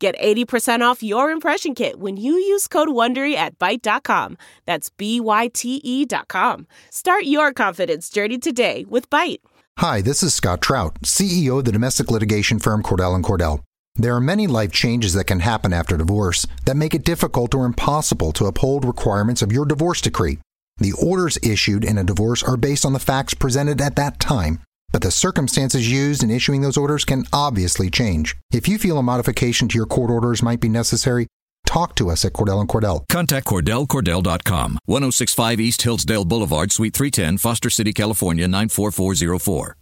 Get 80% off your impression kit when you use code WONDERY at Byte.com. That's B-Y-T-E dot com. Start your confidence journey today with Byte. Hi, this is Scott Trout, CEO of the domestic litigation firm Cordell & Cordell. There are many life changes that can happen after divorce that make it difficult or impossible to uphold requirements of your divorce decree. The orders issued in a divorce are based on the facts presented at that time but the circumstances used in issuing those orders can obviously change. If you feel a modification to your court orders might be necessary, talk to us at Cordell & Cordell. Contact CordellCordell.com, 1065 East Hillsdale Boulevard, Suite 310, Foster City, California, 94404.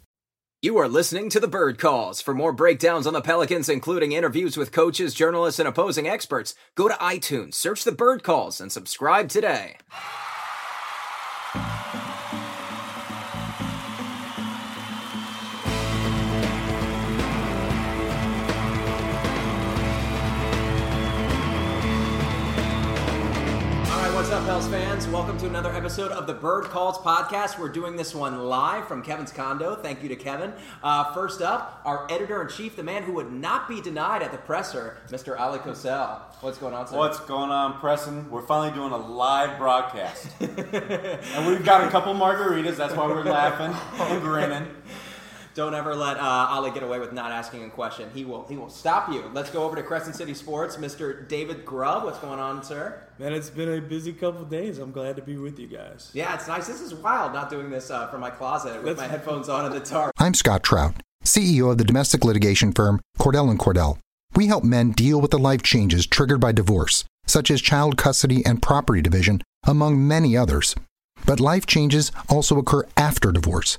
You are listening to the Bird Calls. For more breakdowns on the Pelicans, including interviews with coaches, journalists, and opposing experts, go to iTunes, search the Bird Calls, and subscribe today. Welcome to another episode of the Bird Calls podcast. We're doing this one live from Kevin's condo. Thank you to Kevin. Uh, first up, our editor in chief, the man who would not be denied at the presser, Mr. Oleh Kosel. What's going on, sir? What's going on, Preston? We're finally doing a live broadcast. and we've got a couple margaritas. That's why we're laughing and grinning. Don't ever let uh, Oleh get away with not asking a question. He will. He will stop you. Let's go over to Crescent City Sports, Mr. David Grubb. What's going on, sir? Man, it's been a busy couple days. I'm glad to be with you guys. Yeah, it's nice. This is wild. Not doing this uh, from my closet with That's... my headphones on in the dark. I'm Scott Trout, CEO of the domestic litigation firm Cordell and Cordell. We help men deal with the life changes triggered by divorce, such as child custody and property division, among many others. But life changes also occur after divorce.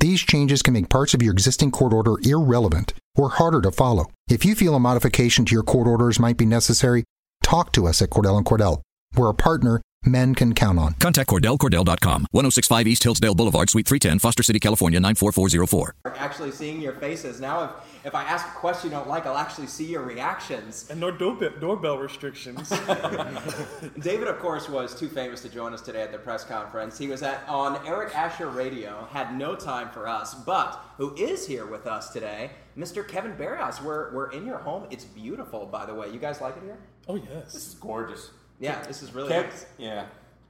These changes can make parts of your existing court order irrelevant or harder to follow. If you feel a modification to your court orders might be necessary, talk to us at Cordell & Cordell. We're a partner men can count on. Contact CordellCordell.com, 1065 East Hillsdale Boulevard, Suite 310, Foster City, California, 94404. Actually seeing your faces. Now if if I ask a question you don't like, I'll actually see your reactions. And no doorbell, doorbell restrictions. David, of course, was too famous to join us today at the press conference. He was at on Eric Asher Radio, had no time for us, but who is here with us today, Mr. Kevin Barrios. We're, we're in your home. It's beautiful, by the way. You guys like it here? Oh, yes. This is gorgeous. Yeah, this is really Kev, nice. Yeah.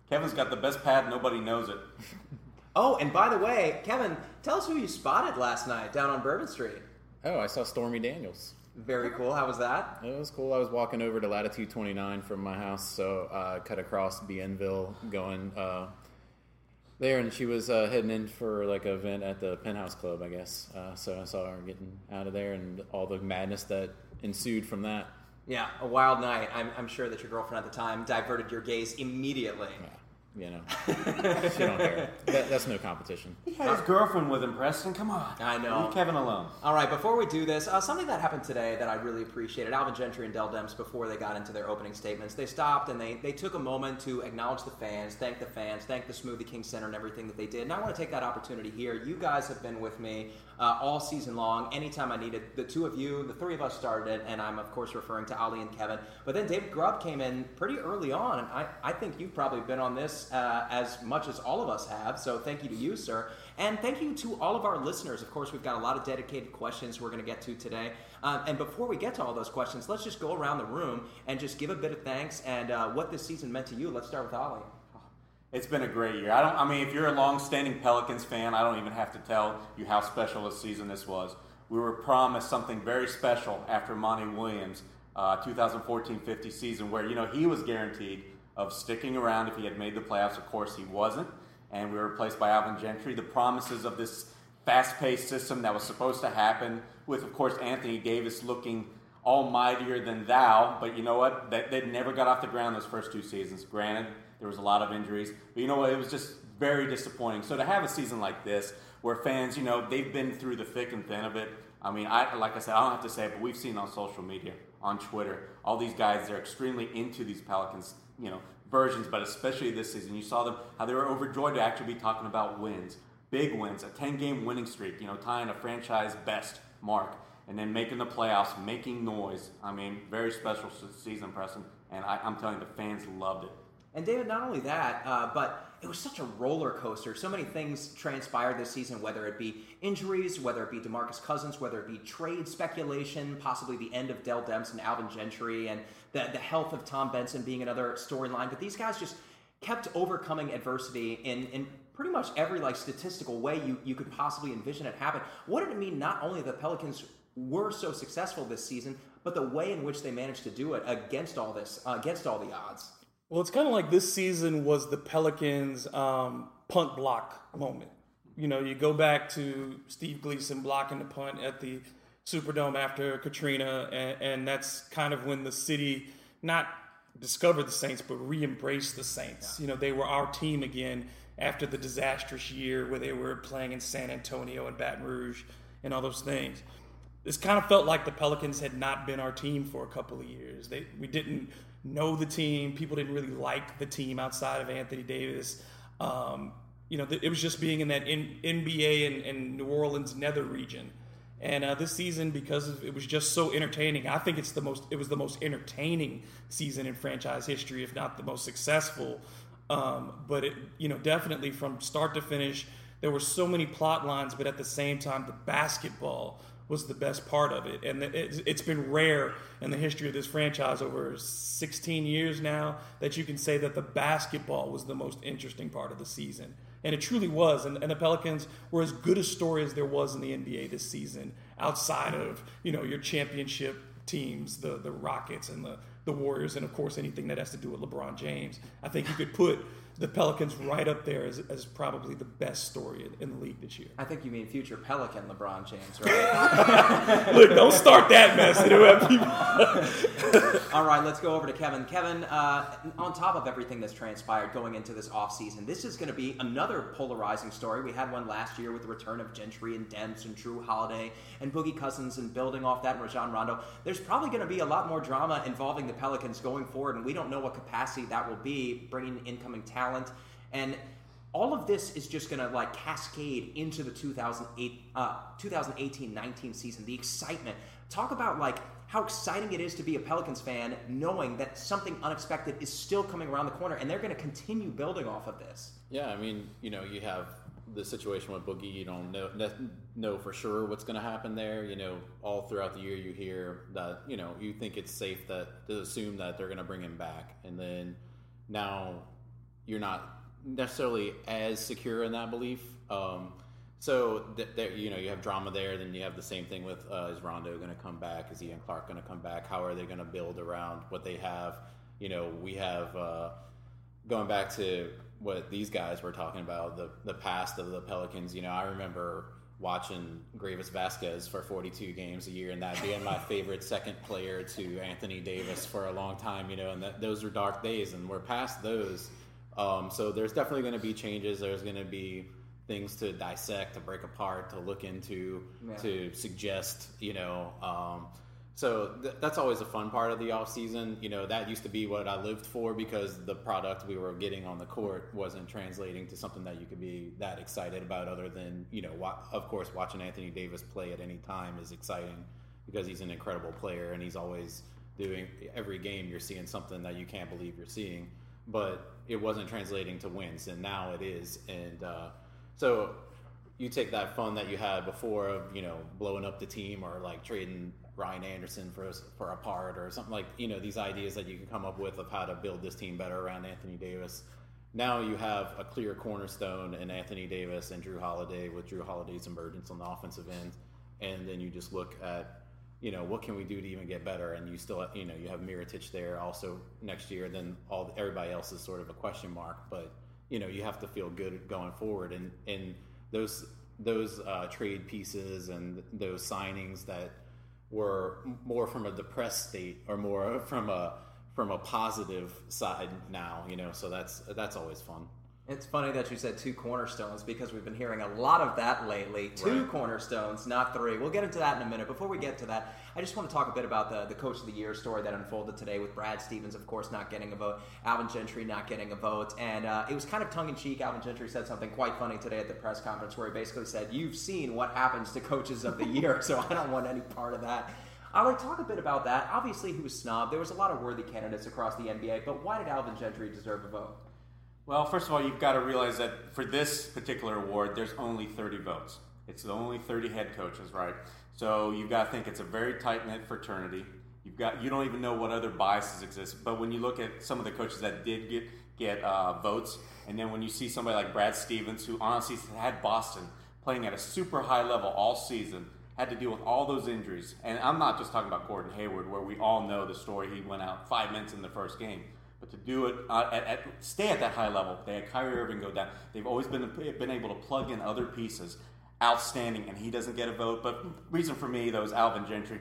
Kevin's got the best pad, nobody knows it. oh, and by the way, Kevin, tell us who you spotted last night down on Bourbon Street. Oh, I saw Stormy Daniels. Very cool. How was that? It was cool. I was walking over to Latitude 29 from my house, so I uh, cut across Bienville going uh, there, and she was uh, heading in for like an event at the Penthouse Club, I guess. Uh, so I saw her getting out of there, and all the madness that ensued from that. Yeah, a wild night. I'm, I'm sure that your girlfriend at the time diverted your gaze immediately. Yeah you know, she don't care. That, that's no competition. He had his girlfriend with him, Preston. Come on. I know. Leave Kevin alone. All right, before we do this, uh, something that happened today that I really appreciated. Alvin Gentry and Dell Demps, before they got into their opening statements, they stopped and they, they took a moment to acknowledge the fans, thank the fans, thank the Smoothie King Center and everything that they did. And I want to take that opportunity here. You guys have been with me uh, all season long. Anytime I needed, the two of you, the three of us started it, and I'm of course referring to Oleh and Kevin. But then David Grubb came in pretty early on, and I, I think you've probably been on this uh, as much as all of us have. So thank you to you, sir. And thank you to all of our listeners. Of course, we've got a lot of dedicated questions we're going to get to today. Uh, and before we get to all those questions, let's just go around the room and just give a bit of thanks and uh, what this season meant to you. Let's start with Oleh. It's been a great year. I don't. I mean, if you're a long-standing Pelicans fan, I don't even have to tell you how special a season this was. We were promised something very special after Monty Williams' uh, 2014-50 season, where you know he was guaranteed of sticking around if he had made the playoffs. Of course, he wasn't, and we were replaced by Alvin Gentry. The promises of this fast-paced system that was supposed to happen, with of course Anthony Davis looking almightier than thou, but you know what? That they never got off the ground those first two seasons. Granted there was a lot of injuries, but you know what? It was just very disappointing. So to have a season like this, where fans, you know, they've been through the thick and thin of it. I mean, I like I said, I don't have to say it, but we've seen on social media on Twitter. All these guys, they're extremely into these Pelicans, you know, versions, but especially this season. You saw them how they were overjoyed to actually be talking about wins, big wins, a 10-game winning streak, you know, tying a franchise best mark, and then making the playoffs, making noise. I mean, very special season, Preston, and I, I'm telling you, the fans loved it. And David, not only that, uh, but it was such a roller coaster. So many things transpired this season, whether it be injuries, whether it be DeMarcus Cousins, whether it be trade speculation, possibly the end of Dell Demps and Alvin Gentry, and the, the health of Tom Benson being another storyline. But these guys just kept overcoming adversity in, in pretty much every like statistical way you, you could possibly envision it happen. What did it mean not only the Pelicans were so successful this season, but the way in which they managed to do it against all this, uh, against all the odds? Well, it's kind of like this season was the Pelicans' um, punt block moment. You know, you go back to Steve Gleason blocking the punt at the Superdome after Katrina, and, and that's kind of when the city not discovered the Saints, but re-embraced the Saints. You know, they were our team again after the disastrous year where they were playing in San Antonio and Baton Rouge and all those things. This kind of felt like the Pelicans had not been our team for a couple of years. They we didn't know the team. People didn't really like the team outside of Anthony Davis. Um, you know, it was just being in that NBA and, and, New Orleans nether region. And uh, this season, because it was just so entertaining, I think it's the most. It was the most entertaining season in franchise history, if not the most successful. Um, but it, you know, definitely from start to finish, there were so many plot lines. But at the same time, the basketball was the best part of it. And it's been rare in the history of this franchise over 16 years now that you can say that the basketball was the most interesting part of the season. And it truly was. And, the Pelicans were as good a story as there was in the NBA this season, outside of, you know, your championship teams, the, the Rockets and the, the Warriors, and of course anything that has to do with LeBron James. I think you could put the Pelicans right up there as, as probably the best story in, in, the league this year. I think you mean future Pelican LeBron James, right? Look, don't start that mess. All right, let's go over to Kevin. Kevin, uh, on top of everything that's transpired going into this offseason, this is going to be another polarizing story. We had one last year with the return of Gentry and Demps and Jrue Holiday and Boogie Cousins and building off that Rajon Rondo. There's probably going to be a lot more drama involving the Pelicans going forward, and we don't know what capacity that will be, bringing incoming talent talent, and all of this is just going to like cascade into the 2008 uh, 2018-19 season. The excitement. Talk about like how exciting it is to be a Pelicans fan, knowing that something unexpected is still coming around the corner, and they're going to continue building off of this. Yeah, I mean, you know, you have the situation with Boogie. You don't know know for sure what's going to happen there. You know, all throughout the year, you hear that you know you think it's safe that to assume that they're going to bring him back, and then now you're not necessarily as secure in that belief. Um, so th- you know, you have drama there. Then you have the same thing with uh, is Rondo going to come back? Is Ian Clark going to come back? How are they going to build around what they have? You know, we have uh, going back to what these guys were talking about the the past of the Pelicans. You know, I remember watching Greivis Vasquez for 42 games a year and that being my favorite second player to Anthony Davis for a long time. You know, and that, those are dark days, and we're past those um, so there's definitely going to be changes. There's going to be things to dissect, to break apart, to look into, yeah. to suggest. You know, um, so th- that's always a fun part of the off season. You know, that used to be what I lived for because the product we were getting on the court wasn't translating to something that you could be that excited about. Other than you know, wa- of course, watching Anthony Davis play at any time is exciting because he's an incredible player and he's always doing every game. You're seeing something that you can't believe you're seeing but it wasn't translating to wins, and now it is. And uh, so you take that fun that you had before of you know blowing up the team or like trading Ryan Anderson for for a part or something like you know these ideas that you can come up with of how to build this team better around Anthony Davis. Now you have a clear cornerstone in Anthony Davis and Jrue Holiday with Jrue Holiday's emergence on the offensive end, and then you just look at you know, what can we do to even get better? And you still, you know, you have Mirotic there also next year. Then all everybody else is sort of a question mark. But you know, you have to feel good going forward. And and those those uh, trade pieces and those signings that were more from a depressed state or more from a from a positive side now. You know, so that's that's always fun. It's funny that you said two cornerstones because we've been hearing a lot of that lately. Two Right. cornerstones, not three. We'll get into that in a minute. Before we get to that, I just want to talk a bit about the, the Coach of the Year story that unfolded today with Brad Stevens, of course, not getting a vote, Alvin Gentry not getting a vote. And uh, it was kind of tongue in cheek. Alvin Gentry said something quite funny today at the press conference where he basically said, You've seen what happens to coaches of the year, so I don't want any part of that. I would talk a bit about that. Obviously, he was snubbed. There was a lot of worthy candidates across the NBA, but why did Alvin Gentry deserve a vote? Well, first of all, you've got to realize that for this particular award, there's only 30 votes. It's the only 30 head coaches, right? So you've got to think it's a very tight knit fraternity. You've got you don't even know what other biases exist. But when you look at some of the coaches that did get get uh, votes, and then when you see somebody like Brad Stevens, who honestly had Boston playing at a super high level all season, had to deal with all those injuries. And I'm not just talking about Gordon Hayward, where we all know the story. He went out five minutes in the first game. But to do it uh, at, at stay at that high level, they had Kyrie Irving go down. They've always been been able to plug in other pieces, outstanding, and he doesn't get a vote. But reason for me though is Alvin Gentry.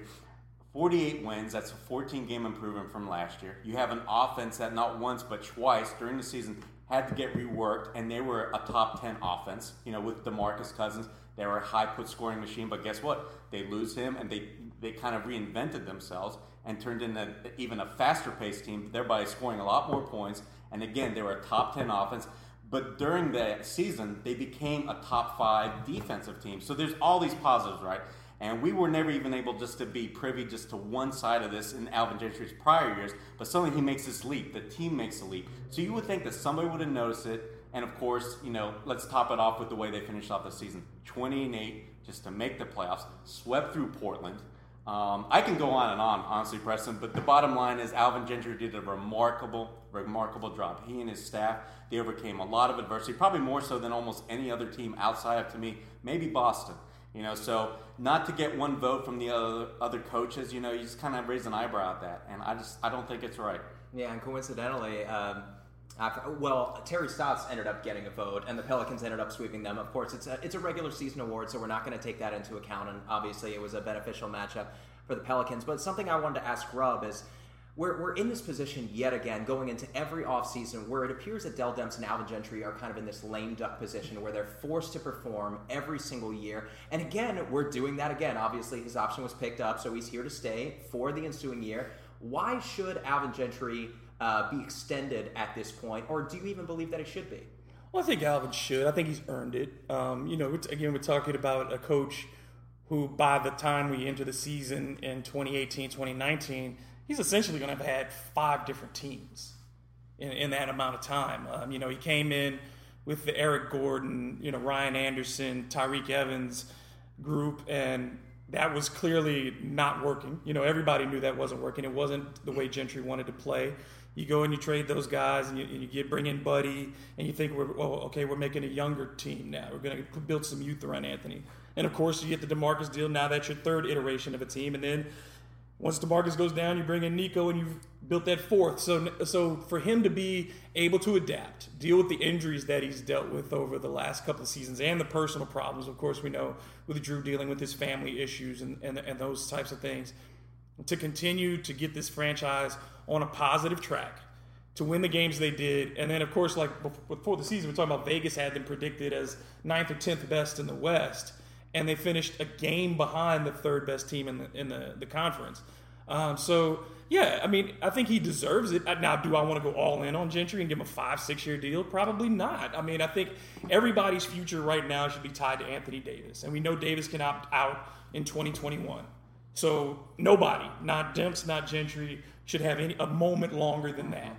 48 wins, that's a 14 game improvement from last year. You have an offense that not once but twice during the season had to get reworked, and they were a top 10 offense. You know, with DeMarcus Cousins, they were a high put scoring machine, but guess what? They lose him, and they, they kind of reinvented themselves and turned into even a faster paced team, thereby scoring a lot more points. And again, they were a top 10 offense. But during that season, they became a top five defensive team. So there's all these positives, right? And we were never even able just to be privy just to one side of this in Alvin Gentry's prior years. But suddenly he makes this leap. The team makes a leap. So you would think that somebody would have noticed it. And of course, you know, let's top it off with the way they finished off the season 20 and 8 just to make the playoffs, swept through Portland. Um, I can go on and on, honestly, Preston, but the bottom line is Alvin Gentry did a remarkable, remarkable job. He and his staff, they overcame a lot of adversity, probably more so than almost any other team outside of, to me, maybe Boston. You know, so not to get one vote from the other, other coaches, you know, you just kind of raise an eyebrow at that. And I just, I don't think it's right. Yeah, and coincidentally, um, after, well, Terry Stotts ended up getting a vote, and the Pelicans ended up sweeping them. Of course, it's a, it's a regular season award, so we're not going to take that into account. And obviously, it was a beneficial matchup for the Pelicans. But something I wanted to ask Rob is. We're, we're in this position yet again, going into every offseason, where it appears that Dell Demps and Alvin Gentry are kind of in this lame duck position where they're forced to perform every single year. And again, we're doing that again. Obviously, his option was picked up, so he's here to stay for the ensuing year. Why should Alvin Gentry uh, be extended at this point, or do you even believe that it should be? Well, I think Alvin should. I think he's earned it. Um, you know, again, we're talking about a coach who, by the time we enter the season in 2018, 2019, he's essentially going to have had five different teams in, in that amount of time. Um, you know, he came in with the Eric Gordon, you know, Ryan Anderson, Tyreke Evans group, and that was clearly not working. You know, everybody knew that wasn't working. It wasn't the way Gentry wanted to play. You go and you trade those guys, and you, and you get bring in Buddy, and you think we're well, okay, we're making a younger team now. We're going to build some youth around Anthony, and of course you get the Demarcus deal. Now that's your third iteration of a team, and then once Demarcus goes down, you bring in Nico, and you've built that fourth. So, so for him to be able to adapt, deal with the injuries that he's dealt with over the last couple of seasons, and the personal problems, of course, we know with Jrue dealing with his family issues and, and, and those types of things, to continue to get this franchise on a positive track, to win the games they did, and then of course, like before the season, we're talking about Vegas had them predicted as ninth or tenth best in the West and they finished a game behind the third best team in the in the, the conference. Um, so yeah, I mean, I think he deserves it. Now, do I want to go all in on Gentry and give him a five, six year deal? Probably not. I mean, I think everybody's future right now should be tied to Anthony Davis, and we know Davis can opt out in 2021. So nobody, not Demps, not Gentry, should have any a moment longer than that.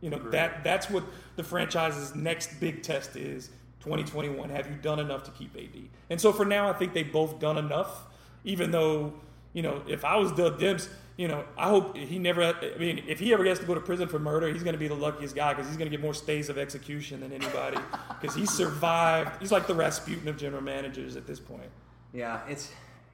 You know that that's what the franchise's next big test is. 2021. Have you done enough to keep AD? And so for now, I think they've both done enough. Even though, you know, if I was Doug Demps, you know, I hope he never. I mean, if he ever gets to go to prison for murder, he's going to be the luckiest guy because he's going to get more stays of execution than anybody because he survived. He's like the Rasputin of general managers at this point. Yeah, it's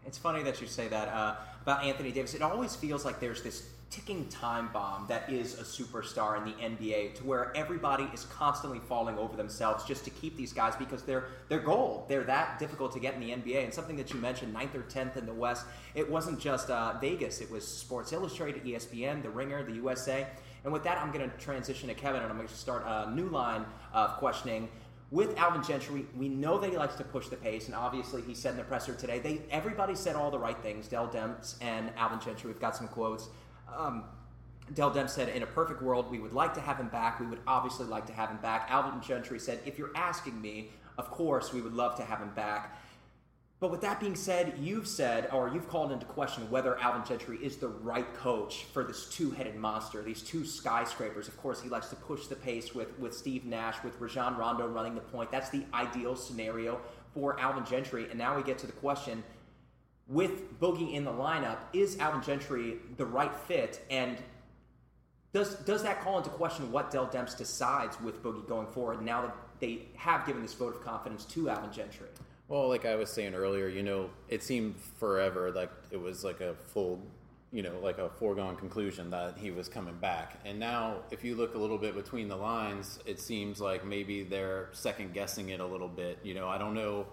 it's funny that you say that uh, about Anthony Davis. It always feels like there's this ticking time bomb that is a superstar in the NBA to where everybody is constantly falling over themselves just to keep these guys because they're they're gold. They're that difficult to get in the NBA. And something that you mentioned, ninth or tenth in the West, it wasn't just uh, Vegas. It was Sports Illustrated, ESPN, The Ringer, the USA. And with that, I'm going to transition to Kevin, and I'm going to start a new line of questioning. With Alvin Gentry, we know that he likes to push the pace, and obviously he said in the presser today, they everybody said all the right things. Dell Demps and Alvin Gentry, we've got some quotes. Um, Dell Demps said, in a perfect world, we would like to have him back. We would obviously like to have him back. Alvin Gentry said, if you're asking me, of course, we would love to have him back. But with that being said, you've said, or you've called into question whether Alvin Gentry is the right coach for this two-headed monster, these two skyscrapers. Of course, he likes to push the pace with, with Steve Nash, with Rajon Rondo running the point. That's the ideal scenario for Alvin Gentry. And now we get to the question, with Boogie in the lineup, is Alvin Gentry the right fit? And does does that call into question what Dell Demps decides with Boogie going forward now that they have given this vote of confidence to Alvin Gentry? Well, like I was saying earlier, you know, it seemed forever like it was like a full, you know, like a foregone conclusion that he was coming back. And now, if you look a little bit between the lines, it seems like maybe they're second guessing it a little bit. You know, I don't know.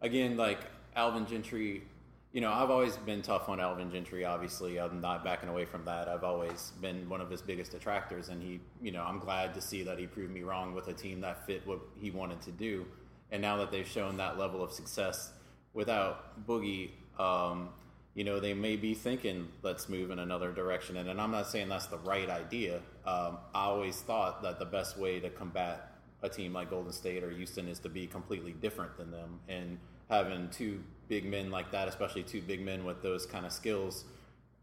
Again, like Alvin Gentry, you know, I've always been tough on Alvin Gentry. Obviously, I'm not backing away from that. I've always been one of his biggest detractors, and he, you know, I'm glad to see that he proved me wrong with a team that fit what he wanted to do and now that they've shown that level of success without Boogie, um, you know, they may be thinking, let's move in another direction. And, and I'm not saying that's the right idea. Um, I always thought that the best way to combat a team like Golden State or Houston is to be completely different than them. And having two big men like that, especially two big men with those kind of skills,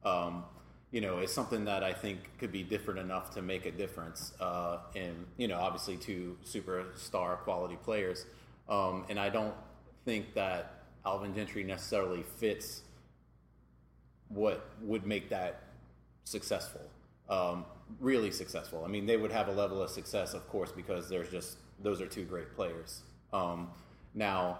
um, you know, is something that I think could be different enough to make a difference. Uh, and, you know, obviously two superstar quality players. Um, and I don't think that Alvin Gentry necessarily fits what would make that successful, um, really successful. I mean, they would have a level of success, of course, because there's just those are two great players. Um, now,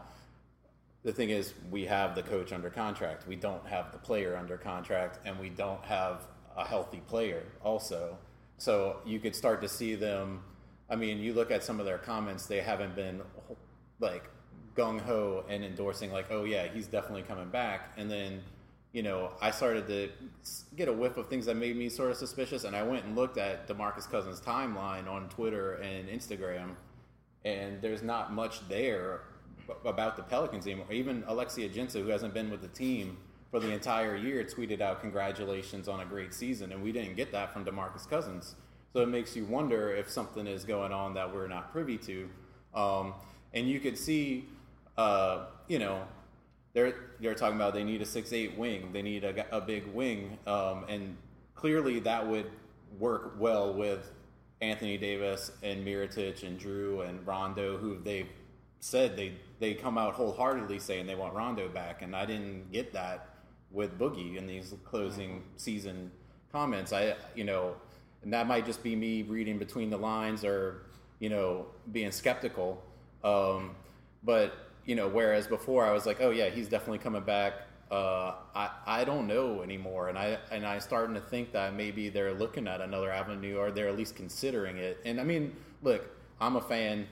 the thing is, we have the coach under contract. We don't have the player under contract, and we don't have a healthy player also. So you could start to see them. I mean, you look at some of their comments; they haven't been like gung ho and endorsing like, oh yeah, he's definitely coming back, and then you know I started to get a whiff of things that made me sort of suspicious, and I went and looked at Demarcus Cousins' timeline on Twitter and Instagram, and there's not much there about the Pelicans anymore. Even Alexis Ajinça, who hasn't been with the team for the entire year, tweeted out congratulations on a great season, and we didn't get that from Demarcus Cousins. So it makes you wonder if something is going on that we're not privy to. Um, and you could see, uh, you know, they're they're talking about they need a six eight wing, they need a, a big wing, um, and clearly that would work well with Anthony Davis and Mirotic and Jrue and Rondo, who they said they they come out wholeheartedly saying they want Rondo back, and I didn't get that with Boogie in these closing season comments. I you know, and that might just be me reading between the lines or you know being skeptical. Um, but you know, whereas before I was like, oh yeah, he's definitely coming back. Uh, I I don't know anymore, and I and I starting to think that maybe they're looking at another avenue, or they're at least considering it. And I mean, look, I'm a fan.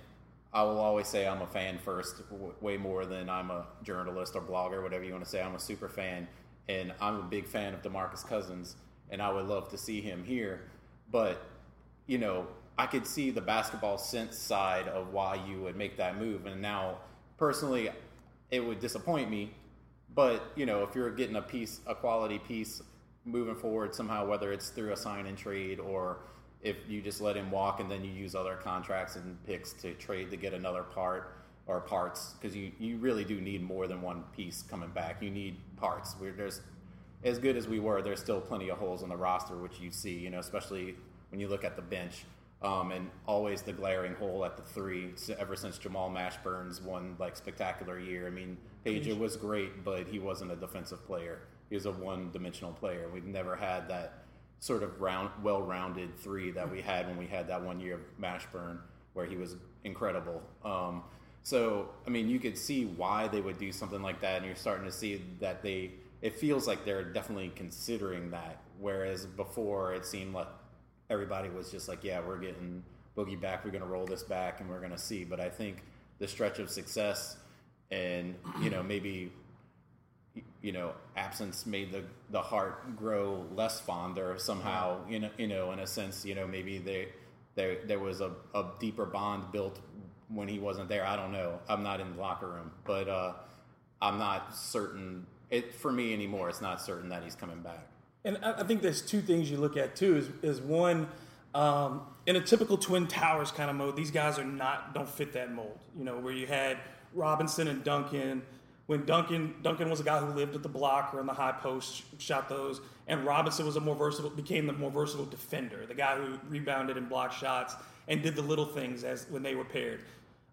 I will always say I'm a fan first, w- way more than I'm a journalist or blogger, whatever you want to say. I'm a super fan, and I'm a big fan of Demarcus Cousins, and I would love to see him here. But you know, I could see the basketball sense side of why you would make that move. And now, personally, it would disappoint me. But you know, if you're getting a piece, a quality piece, moving forward somehow, whether it's through a sign and trade or if you just let him walk and then you use other contracts and picks to trade to get another part or parts, because you, you really do need more than one piece coming back. You need parts. We're, there's as good as we were, there's still plenty of holes in the roster, which you see, you know, especially when you look at the bench. Um, and always the glaring hole at the three ever since Jamal Mashburn's one like spectacular year. I mean, Peja was great, but he wasn't a defensive player. He was a one-dimensional player. We've never had that sort of round, well-rounded three that we had when we had that one year of Mashburn, where he was incredible. Um, so, I mean, you could see why they would do something like that, and you're starting to see that they. It feels like they're definitely considering that, whereas before it seemed like everybody was just like, yeah, we're getting Boogie back. We're going to roll this back and we're going to see. But I think the stretch of success and, you know, maybe you know, absence made the the heart grow less fonder somehow. You know, you know, in a sense, you know, maybe they there there was a, a deeper bond built when he wasn't there. I don't know. I'm not in the locker room, but uh, I'm not certain. It for me anymore. It's not certain that he's coming back. And I I think there's two things you look at too. Is is one um, in a typical Twin Towers kind of mode, these guys are not don't fit that mold. You know, where you had Robinson and Duncan. When Duncan Duncan was a guy who lived at the block or in the high post, shot those, and Robinson was a more versatile, became the more versatile defender, the guy who rebounded and blocked shots and did the little things as when they were paired.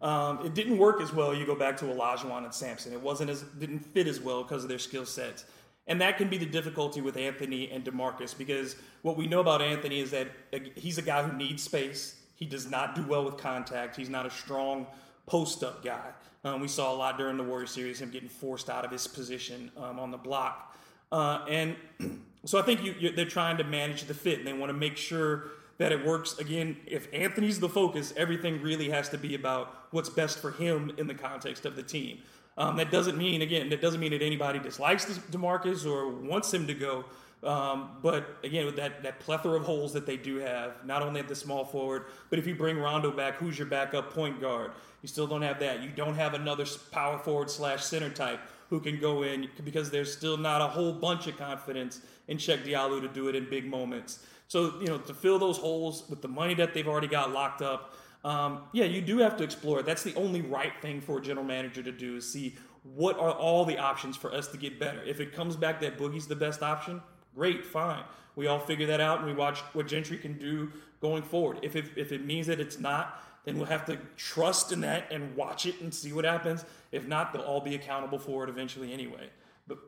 Um, it didn't work as well. You go back to Olajuwon and Sampson. It wasn't as didn't fit as well because of their skill sets. And that can be the difficulty with Anthony and DeMarcus because what we know about Anthony is that he's a guy who needs space. He does not do well with contact. He's not a strong post up guy. Um, we saw a lot during the Warrior series, him getting forced out of his position um, on the block. Uh, and so I think you, they're trying to manage the fit and they want to make sure that it works. Again, if Anthony's the focus, everything really has to be about what's best for him in the context of the team. Um, that doesn't mean, again, that doesn't mean that anybody dislikes DeMarcus or wants him to go. Um, but again, with that, that plethora of holes that they do have, not only at the small forward, but if you bring Rondo back, who's your backup point guard? You still don't have that. You don't have another power forward slash center type who can go in because there's still not a whole bunch of confidence in Cheick Diallo to do it in big moments. So, you know, to fill those holes with the money that they've already got locked up, um, yeah, you do have to explore. That's the only right thing for a general manager to do is see what are all the options for us to get better. If it comes back that Boogie's the best option, great, fine. We all figure that out and we watch what Gentry can do going forward. If it, if it means that it's not, then we'll have to trust in that and watch it and see what happens. If not, they'll all be accountable for it eventually anyway. But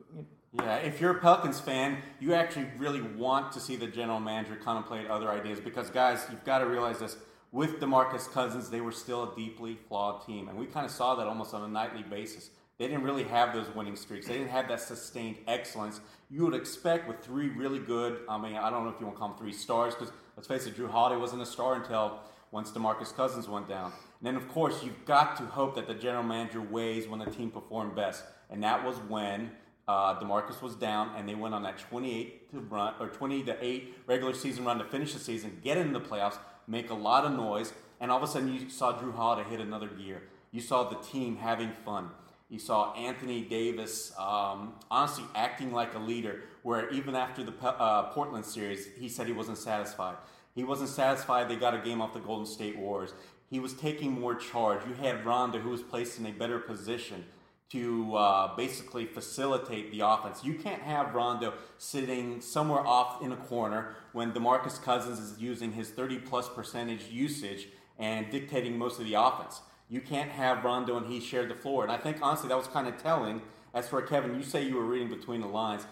yeah, if you're a Pelicans fan, you actually really want to see the general manager contemplate other ideas because, guys, you've got to realize this. With DeMarcus Cousins, they were still a deeply flawed team, and we kind of saw that almost on a nightly basis. They didn't really have those winning streaks. They didn't have that sustained excellence you would expect with three really good. I mean, I don't know if you want to call them three stars because let's face it, Jrue Holiday wasn't a star until once DeMarcus Cousins went down. And then, of course, you've got to hope that the general manager weighs when the team performed best, and that was when uh, Demarcus was down, and they went on that 28 to run or 20 to 8 regular season run to finish the season, get into the playoffs, make a lot of noise, and all of a sudden you saw Jrue Holiday hit another gear. You saw the team having fun. You saw Anthony Davis um, honestly acting like a leader, where even after the uh, Portland series, he said he wasn't satisfied. He wasn't satisfied they got a game off the Golden State Warriors. He was taking more charge. You had Rondo, who was placed in a better position to uh, basically facilitate the offense. You can't have Rondo sitting somewhere off in a corner when DeMarcus Cousins is using his 30 plus percentage usage and dictating most of the offense. You can't have Rondo and he share the floor. And I think honestly that was kind of telling. As for Kevin, you say you were reading between the lines.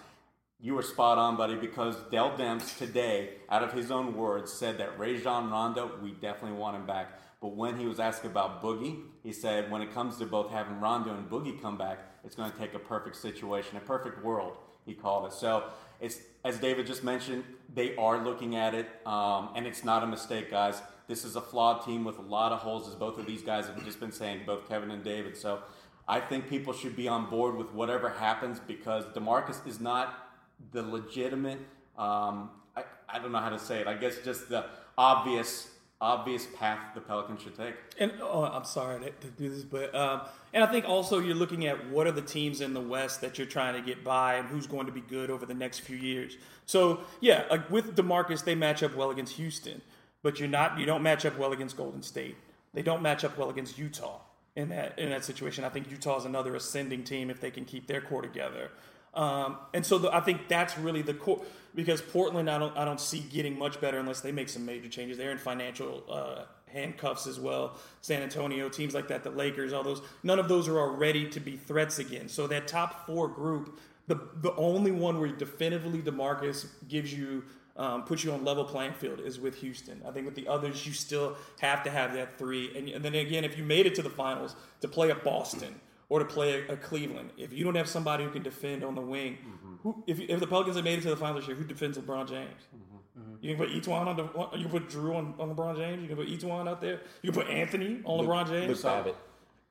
You were spot on, buddy, because Dell Demps today, out of his own words, said that Rajon Rondo, we definitely want him back. But when he was asked about Boogie, he said when it comes to both having Rondo and Boogie come back, it's going to take a perfect situation, a perfect world, he called it. So it's as David just mentioned, they are looking at it, um, and it's not a mistake, guys. This is a flawed team with a lot of holes, as both of these guys have just been saying, both Kevin and David. So I think people should be on board with whatever happens because Demarcus is not the legitimate. Um, I, I don't know how to say it. I guess just the obvious obvious path the Pelicans should take. And oh, I'm sorry to, to do this, but um, and I think also you're looking at what are the teams in the West that you're trying to get by, and who's going to be good over the next few years. So yeah, like with Demarcus, they match up well against Houston, but you're not you don't match up well against Golden State. They don't match up well against Utah in that in that situation. I think Utah is another ascending team if they can keep their core together. Um, and so the, I think that's really the core because Portland I don't I don't see getting much better unless they make some major changes. They're in financial uh, handcuffs as well. San Antonio teams like that, the Lakers, all those. None of those are ready to be threats again. So that top four group, the the only one where definitively Demarcus gives you. Um, puts you on level playing field is with Houston. I think with the others, you still have to have that three. And, and then again, if you made it to the finals to play a Boston, or to play a, a, Cleveland. If you don't have somebody who can defend on the wing, mm-hmm. who, if, if the Pelicans have made it to the finals this year, who defends LeBron James? Mm-hmm. Mm-hmm. You can put E'Twaun on the. You can put Jrue on, on LeBron James. You can put E'Twaun out there. You can put Anthony on LeBron James. Luke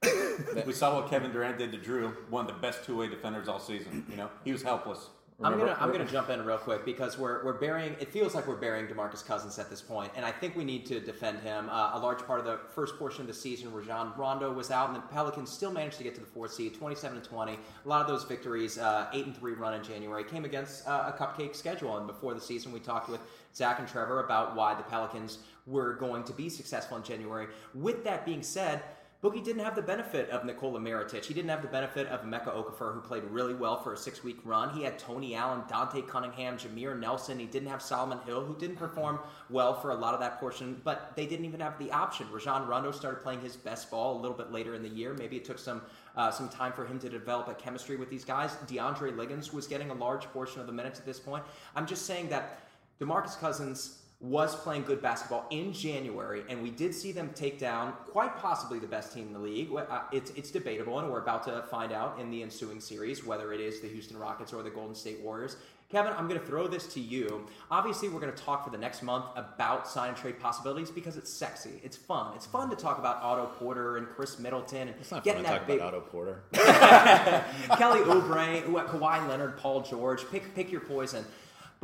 Babbitt. we saw what Kevin Durant did to Jrue, one of the best two way defenders all season. You know, he was helpless. I'm gonna I'm gonna jump in real quick because we're we're burying. It feels like we're burying Demarcus Cousins at this point, and I think we need to defend him. Uh, a large part of the first portion of the season, Rajon Rondo was out, and the Pelicans still managed to get to the fourth seed, 27 to 20. A lot of those victories, uh, eight and three run in January, came against uh, a cupcake schedule. And before the season, we talked with Zach and Trevor about why the Pelicans were going to be successful in January. With that being said. Boogie didn't have the benefit of Nikola Mirotic. He didn't have the benefit of Emeka Okafor, who played really well for a six-week run. He had Tony Allen, Dante Cunningham, Jameer Nelson. He didn't have Solomon Hill, who didn't perform well for a lot of that portion, but they didn't even have the option. Rajon Rondo started playing his best ball a little bit later in the year. Maybe it took some uh, some time for him to develop a chemistry with these guys. DeAndre Liggins was getting a large portion of the minutes at this point. I'm just saying that DeMarcus Cousins was playing good basketball in January, and we did see them take down quite possibly the best team in the league. Uh, it's, it's debatable, and we're about to find out in the ensuing series whether it is the Houston Rockets or the Golden State Warriors. Kevin, I'm going to throw this to you. Obviously, we're going to talk for the next month about sign and trade possibilities because it's sexy. It's fun. It's fun to talk about Otto Porter and Khris Middleton and It's not fun getting to that talk big about Otto Porter. Kelly Oubre, Kawhi Leonard, Paul George. Pick pick your poison.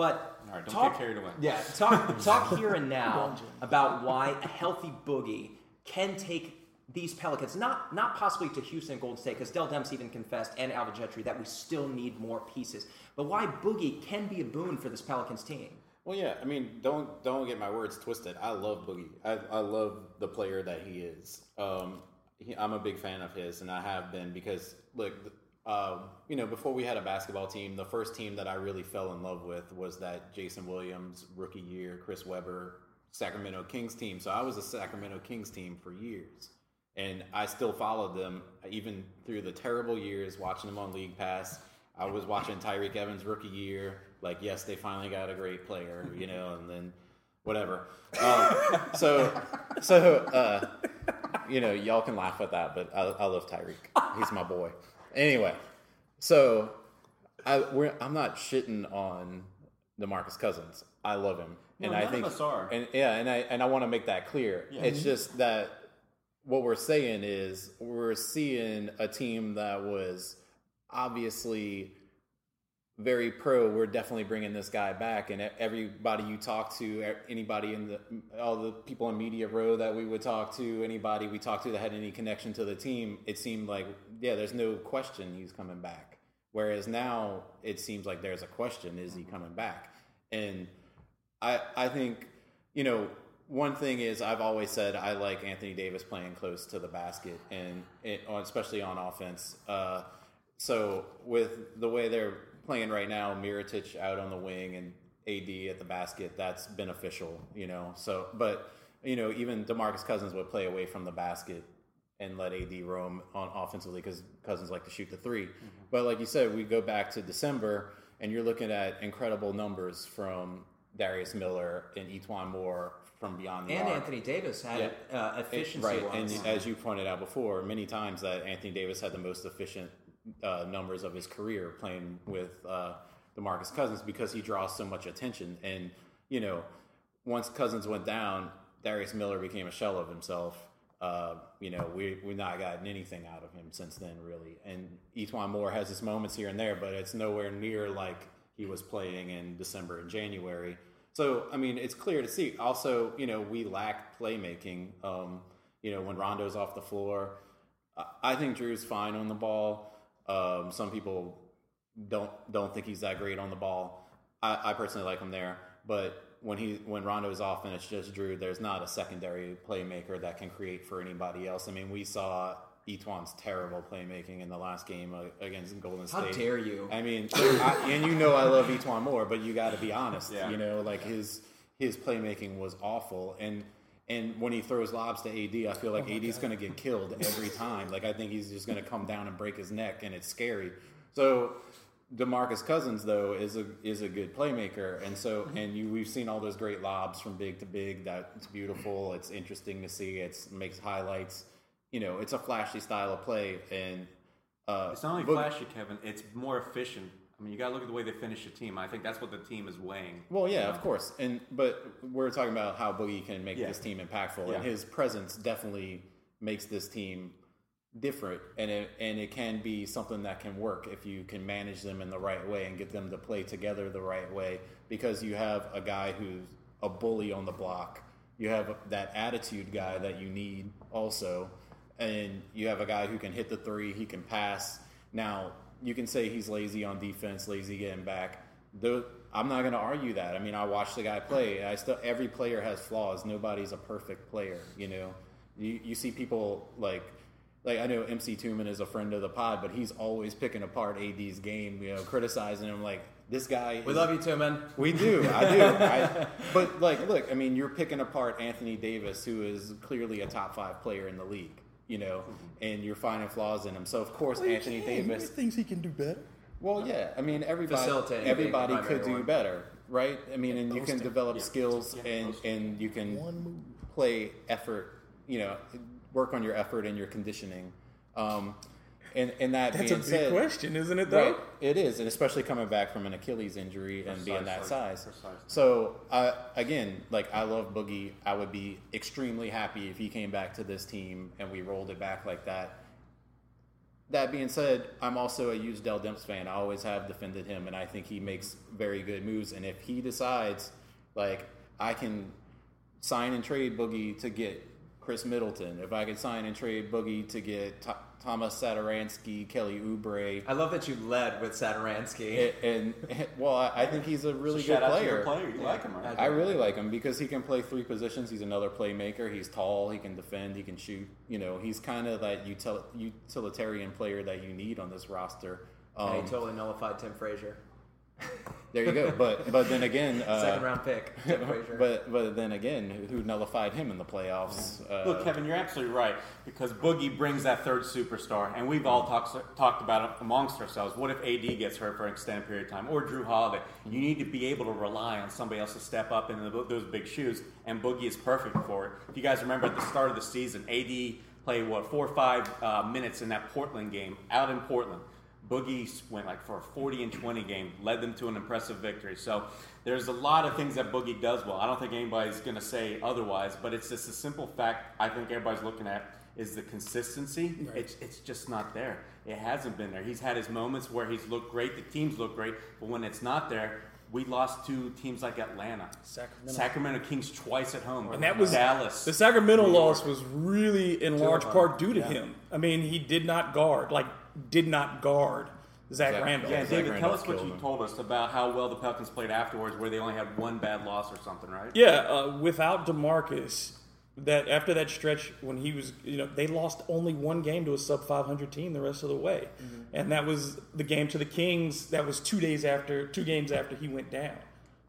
But All right, don't talk, get carried away. Yeah, talk talk here and now about why a healthy boogie can take these Pelicans, not not possibly to Houston and Golden State, because Dell Demps even confessed and Alvin Gentry that we still need more pieces. But why Boogie can be a boon for this Pelicans team. Well, yeah. I mean, don't don't get my words twisted. I love Boogie. I, I love the player that he is. Um, he, I'm a big fan of his, and I have been because look, uh, you know, before we had a basketball team, the first team that I really fell in love with was that Jason Williams rookie year, Chris Webber, Sacramento Kings team. So I was a Sacramento Kings team for years, and I still followed them even through the terrible years, watching them on League Pass. I was watching Tyreke Evans rookie year. Like, yes, they finally got a great player, you know, and then whatever. Um, so, so uh, you know, y'all can laugh at that, but I, I love Tyreke. He's my boy. Anyway, so I we're, I'm not shitting on DeMarcus Cousins. I love him, and I think us are. and yeah, and I and I want to make that clear. It's just that what we're saying is we're seeing a team that was obviously very pro. We're definitely bringing this guy back, and everybody you talk to, anybody in the all the people in media row that we would talk to, anybody we talked to that had any connection to the team, it seemed like yeah, there's no question he's coming back. Whereas now it seems like there's a question: is he coming back? And I I think you know one thing is I've always said I like Anthony Davis playing close to the basket and especially on offense. Uh, so with the way they're playing right now, Mirotic out on the wing and AD at the basket, that's beneficial, you know. So, but you know, even Demarcus Cousins would play away from the basket and let AD roam on offensively because Cousins like to shoot the 3 But like you said, we go back to December and you're looking at incredible numbers from Darius Miller and E'Twaun Moore from beyond the arc And arc. Anthony Davis had Yeah. uh, efficiency right, wise. and as you pointed out before, many times that Anthony Davis had the most efficient uh, numbers of his career playing with uh, Marcus Cousins because he draws so much attention. And you know, once Cousins went down, Darius Miller became a shell of himself. Uh, you know, we we've not gotten anything out of him since then, really. And E'Twaun Moore has his moments here and there, but it's nowhere near like he was playing in December and January. So, I mean, it's clear to see. Also, you know, we lack playmaking. Um, you know, when Rondo's off the floor, I think Jrue's fine on the ball. Um, some people don't don't think he's that great on the ball. I, I personally like him there, but when he when Rondo's off and it's just Jrue, there's not a secondary playmaker that can create for anybody else. I mean, we saw E'Twaun's terrible playmaking in the last game uh, against Golden State. How dare you. I mean, I, and you know I love E'Twaun more, but you got to be honest. Yeah. You know, like his his playmaking was awful, and and when he throws lobs to AD, I feel like AD's going to get killed every time. Like I think he's just going to come down and break his neck, and it's scary. So. Demarcus Cousins though is a is a good playmaker, and so and you we've seen all those great lobs from big to big. That's beautiful. It's interesting to see. It makes highlights. You know, it's a flashy style of play, and uh, It's not only Boog- flashy, Kevin. It's more efficient. I mean, you got to look at the way they finish the team. I think that's what the team is weighing. Well, yeah, of course, and but we're talking about how Boogie can make Yeah. this team impactful, Yeah. and his presence definitely makes this team different, and it and it can be something that can work if you can manage them in the right way and get them to play together the right way. Because you have a guy who's a bully on the block, you have that attitude guy that you need also, and you have a guy who can hit the three, he can pass. Now you can say he's lazy on defense, lazy getting back. The, I'm not going to argue that. I mean, I watched the guy play. I still every player has flaws. Nobody's a perfect player. You know, you you see people like like I know MC Tuman is a friend of the pod, but he's always picking apart AD's game, you know, criticizing him like this guy. We is- love you, Tuman. We do, I do. I, but like, look, I mean, you're picking apart Anthony Davis, who is clearly a top five player in the league, you know, and you're finding flaws in him. So of course, Anthony Davis. thinks he can do better. Well, yeah, I mean, everybody, everybody could do one. better, right? I mean, and you can posting. develop skills and and you can play effort, you know, work on your effort and your conditioning. Um, and and that That's a big said, question, isn't it? Though. Right, it is, and especially coming back from an Achilles injury and being that size. precisely. So, uh, again, like I love Boogie. I would be extremely happy if he came back to this team and we rolled it back like that. That being said, I'm also a huge Dell Demps fan. I always have defended him, and I think he makes very good moves. And if he decides, like, I can sign and trade Boogie to get Khris Middleton, if I could sign and trade Boogie to get Th- Tomas Satoransky, Kelly Oubre, I love that you led with Satoransky. and, and well, I, I think he's a really Shout good out to your player. player. You like him, right? I really like him because he can play three positions. He's another playmaker. He's tall. He can defend. He can shoot. You know, he's kind of that util- utilitarian player that you need on this roster. and Um, he totally nullified Tim Frazier. there you go. But but then again, uh, Second round pick, But but then again, who, who nullified him in the playoffs? Uh, Look, Kevin, you're absolutely right because Boogie brings that third superstar, and we've all talked talked about it amongst ourselves. What if AD gets hurt for an extended period of time, or Jrue Holiday? You need to be able to rely on somebody else to step up into the, those big shoes, and Boogie is perfect for it. If you guys remember at the start of the season, AD played what four or five uh, minutes in that Portland game out in Portland. Boogie went like for a 40 and 20 game, led them to an impressive victory. So there's a lot of things that Boogie does well. I don't think anybody's going to say otherwise, but it's just a simple fact I think everybody's looking at is the consistency. Right. It's, it's just not there. It hasn't been there. He's had his moments where he's looked great, the teams look great, but when it's not there, we lost to teams like Atlanta, Sacramento. Sacramento Kings twice at home, And that was Dallas. The Sacramento loss was really in large part due to him. I mean, he did not guard, like did not guard Zach Zach- Randolph. Yeah, Zach David, tell us what you him. told us about how well the Pelicans played afterwards, where they only had one bad loss or something, right? Yeah, uh, without Demarcus, that after that stretch when he was, you know, they lost only one game to a sub 500 team the rest of the way, Mm-hmm. and that was the game to the Kings. That was two days after, two games after he went down.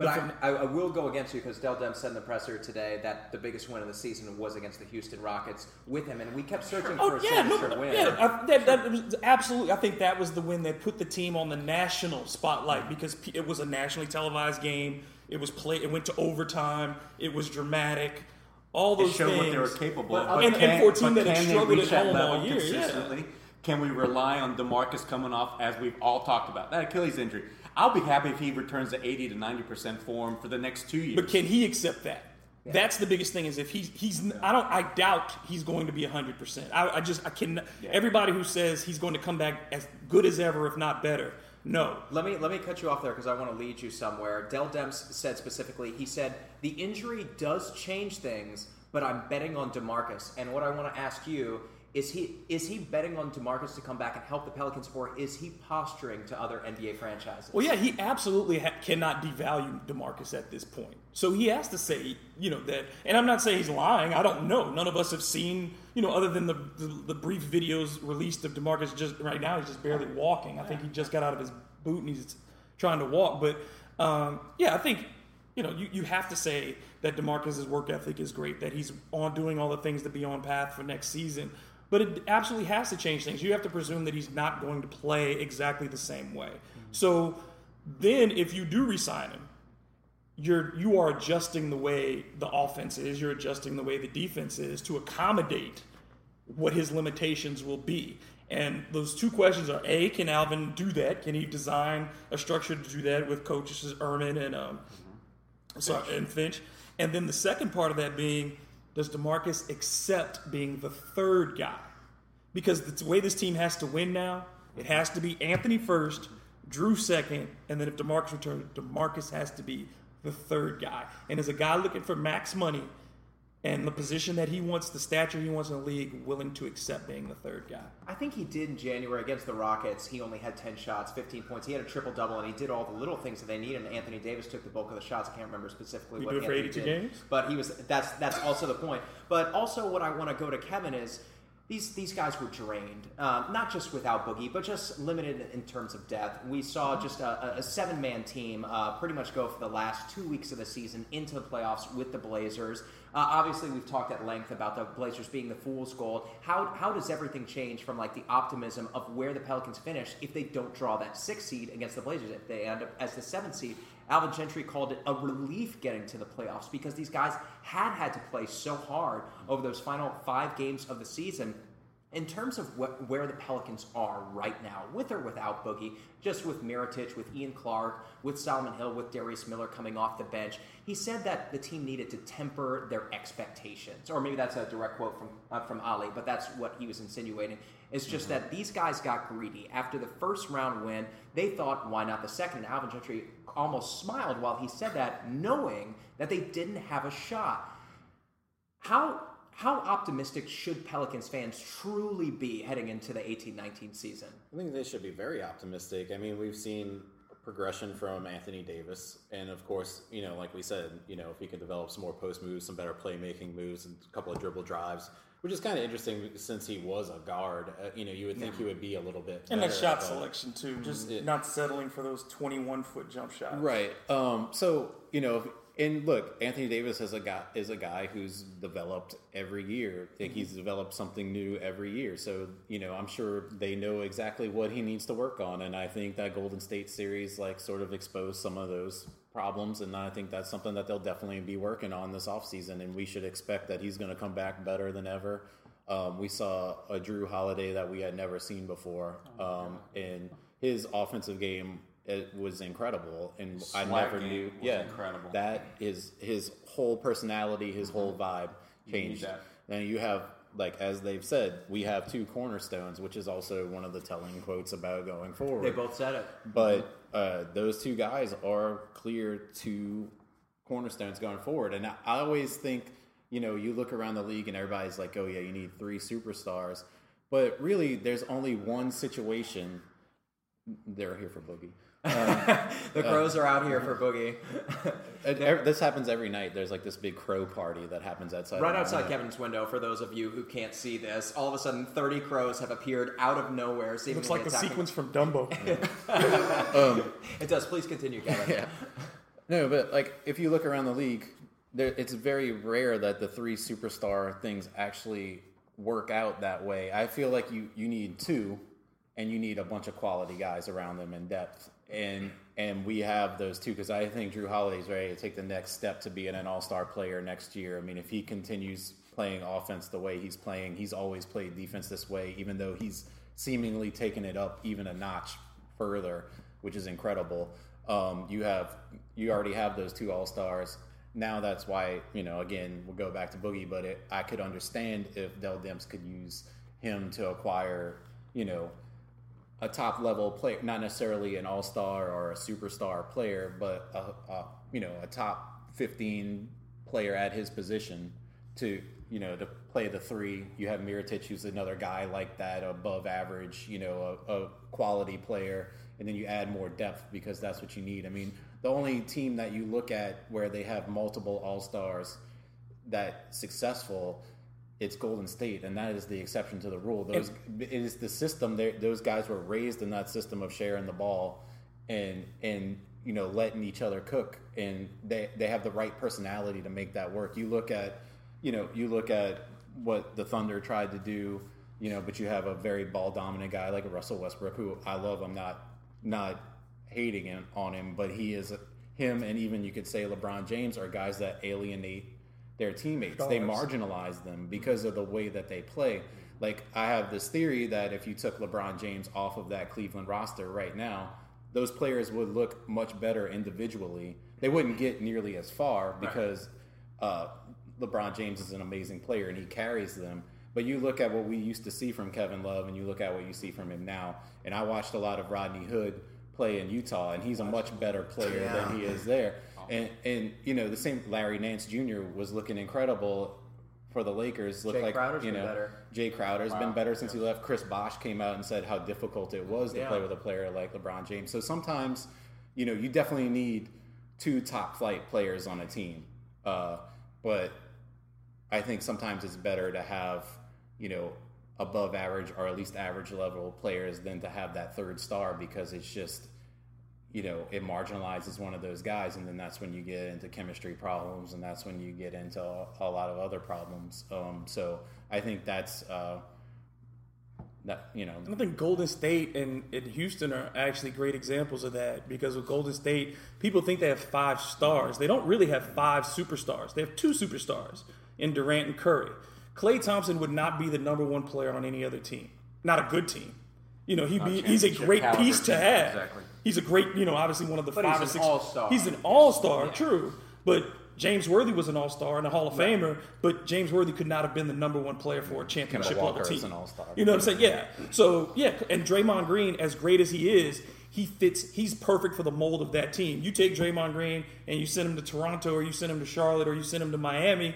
But I, I, I will go against you because Dell Dem said in the presser today that the biggest win of the season was against the Houston Rockets with him, and we kept searching oh, for Oh a yeah, no, signature win. yeah, I, that, that was absolutely. I think that was the win that put the team on the national spotlight because it was a nationally televised game. It was play. It went to overtime. It was dramatic. All It those showed things. what they were capable of. And- can, and for a team that had struggled at home all year, yeah. Consistently? Can we rely on DeMarcus coming off, as we've all talked about, that Achilles injury? I'll be happy if he returns to 80 to 90% form for the next two years. But can he accept that? That's the biggest thing. Is if he's he's I don't I doubt he's going to be hundred percent. I, I just I can. Everybody who says he's going to come back as good as ever, if not better, no. Let me let me cut you off there because I want to lead you somewhere. Dell Demps said specifically, he said the injury does change things, but I'm betting on Demarcus. And what I want to ask you is he is he betting on Demarcus to come back and help the Pelicans, or is he posturing to other NBA franchises? Well, yeah, he absolutely ha- cannot devalue Demarcus at this point. So he has to say, you know, that. And I'm not saying he's lying. I don't know. None of us have seen, you know, other than the the, the brief videos released of Demarcus. Just right now, he's just barely walking. I think he just got out of his boot and he's trying to walk. But um, yeah, I think. You know, you, you have to say that Demarcus's work ethic is great, that he's on doing all the things to be on path for next season. But it absolutely has to change things. You have to presume that he's not going to play exactly the same way. So then if you do resign him, you're you are adjusting the way the offense is, you're adjusting the way the defense is to accommodate what his limitations will be. And those two questions are: A, can Alvin do that? Can he design a structure to do that with coaches Erman and um, sorry, and Finch? And then the second part of that being, does Demarcus accept being the third guy? because the way this team has to win now, it has to be Anthony first, Jrue second, and then if DeMarcus returns, DeMarcus has to be the third guy. And as a guy looking for max money and the position that he wants, the stature he wants in the league, willing to accept being the third guy. I think he did in January against the Rockets. He only had 10 shots, 15 points. He had a triple double, and he did all the little things that they need. And Anthony Davis took the bulk of the shots. I can't remember specifically We what do it for Anthony 82 did, games? but he was. That's that's also the point. But also, what I want to go to Kevin is. These, these guys were drained, um, not just without Boogie, but just limited in terms of depth. We saw just a, a seven man team uh, pretty much go for the last two weeks of the season into the playoffs with the Blazers. Uh, obviously, we've talked at length about the Blazers being the fool's gold. How, how does everything change from like the optimism of where the Pelicans finish if they don't draw that six seed against the Blazers? If they end up as the seventh seed, Alvin Gentry called it a relief getting to the playoffs because these guys had had to play so hard over those final five games of the season. In terms of what, where the Pelicans are right now, with or without Boogie, just with Mirotic, with Ian Clark, with Solomon Hill, with Darius Miller coming off the bench, he said that the team needed to temper their expectations. Or maybe that's a direct quote from uh, from Oleh, but that's what he was insinuating. It's just Mm-hmm. that these guys got greedy. After the first round win, they thought, why not the second? And Alvin Gentry almost smiled while he said that, knowing that they didn't have a shot. How how optimistic should Pelicans fans truly be heading into the 18-19 season? I think they should be very optimistic. I mean, we've seen progression from Anthony Davis, and of course, you know, like we said, you know, if he can develop some more post moves, some better playmaking moves, and a couple of dribble drives, which is kind of interesting since he was a guard. Uh, you know, you would think he would be a little bit And that better shot at selection too, just Yeah. not settling for those twenty-one foot jump shots. Right. Um, so you know, and look, Anthony Davis is a guy is a guy who's developed every year. I think he's developed something new every year. So you know, I'm sure they know exactly what he needs to work on, and I think that Golden State series like sort of exposed some of those problems, and I think that's something that they'll definitely be working on this offseason, and we should expect that he's going to come back better than ever. Um, we saw a Jrue Holiday that we had never seen before, um, and his offensive game it was incredible, and I never knew. was yeah, incredible. That is his whole personality, his whole vibe changed. Then you have, like as they've said, we have two cornerstones, which is also one of the telling quotes about going forward. They both said it. But uh, those two guys are clear two cornerstones going forward. And I, I always think, you know, you look around the league and everybody's like, oh, yeah, you need three superstars. But really, there's only one situation. They're here for Boogie. The Crows are out here for Boogie. And ev- this happens every night. There's like this big crow party that happens outside. Right outside window. Kevin's window, for those of you who can't see this, all of a sudden 30 crows have appeared out of nowhere. Looks like the sequence from Dumbo. Um, it does. Please continue, Kevin. Yeah. No, but like if you look around the league, there, it's very rare that the three superstar things actually work out that way. I feel like you you need two, and you need a bunch of quality guys around them in depth, and and we have those two because I think Jrue Holiday's ready to take the next step to being an All Star player next year. I mean, if he continues playing offense the way he's playing, he's always played defense this way, even though he's seemingly taken it up even a notch further, which is incredible. Um, you have you already have those two all stars. Now that's why you know again we'll go back to Boogie, but it, I could understand if Dell Demps could use him to acquire you know a top level player, not necessarily an all star or a superstar player, but a, a you know a top fifteen player at his position to you know to play the three. You have Mirotic, who's another guy like that, above average, you know, a, a quality player, and then you add more depth because that's what you need. I mean, the only team that you look at where they have multiple all stars that successful it's Golden State, and that is the exception to the rule. Those it is the system. Those guys were raised in that system of sharing the ball, and and you know letting each other cook, and they they have the right personality to make that work. You look at, you know, you look at what the Thunder tried to do, you know, but you have a very ball dominant guy like Russell Westbrook, who I love. I'm not not hating him, on him, but he is him, and even you could say LeBron James are guys that alienate their teammates. They marginalize them because of the way that they play. Like I have this theory that if you took LeBron James off of that Cleveland roster right now, those players would look much better individually. They wouldn't get nearly as far because uh, LeBron James is an amazing player and he carries them. But you look at what we used to see from Kevin Love, and you look at what you see from him now. And I watched a lot of Rodney Hood play in Utah, and he's a much better player Yeah. than he is there. And and you know the same Larry Nance Jr. was looking incredible for the Lakers. Looked Jay like Crowder's you been know better. Jay Crowder's been better since he left. Chris Bosh came out and said how difficult it was to Yeah. play with a player like LeBron James. So sometimes, you know, you definitely need two top flight players on a team. Uh, but I think sometimes it's better to have, you know, above average or at least average level players than to have that third star because it's just, you know, it marginalizes one of those guys, and then that's when you get into chemistry problems, and that's when you get into a, a lot of other problems. Um, so I think that's, uh, that you know, I think Golden State and, and Houston are actually great examples of that because with Golden State, people think they have five stars. They don't really have five superstars. They have two superstars in Durant and Curry. Klay Thompson would not be the number one player on any other team, not a good team. You know, he'd be, he's a great piece to have. exactly. He's a great, you know, obviously one of the But five he's or six. all-star. He's an all star, true. But James Worthy was an all star and a Hall of Famer, but James Worthy could not have been the number one player for a championship level team. an all-star. You know what I'm saying? Yeah. So yeah, and Draymond Green, as great as he is, he fits. He's perfect for the mold of that team. You take Draymond Green and you send him to Toronto, or you send him to Charlotte, or you send him to Miami.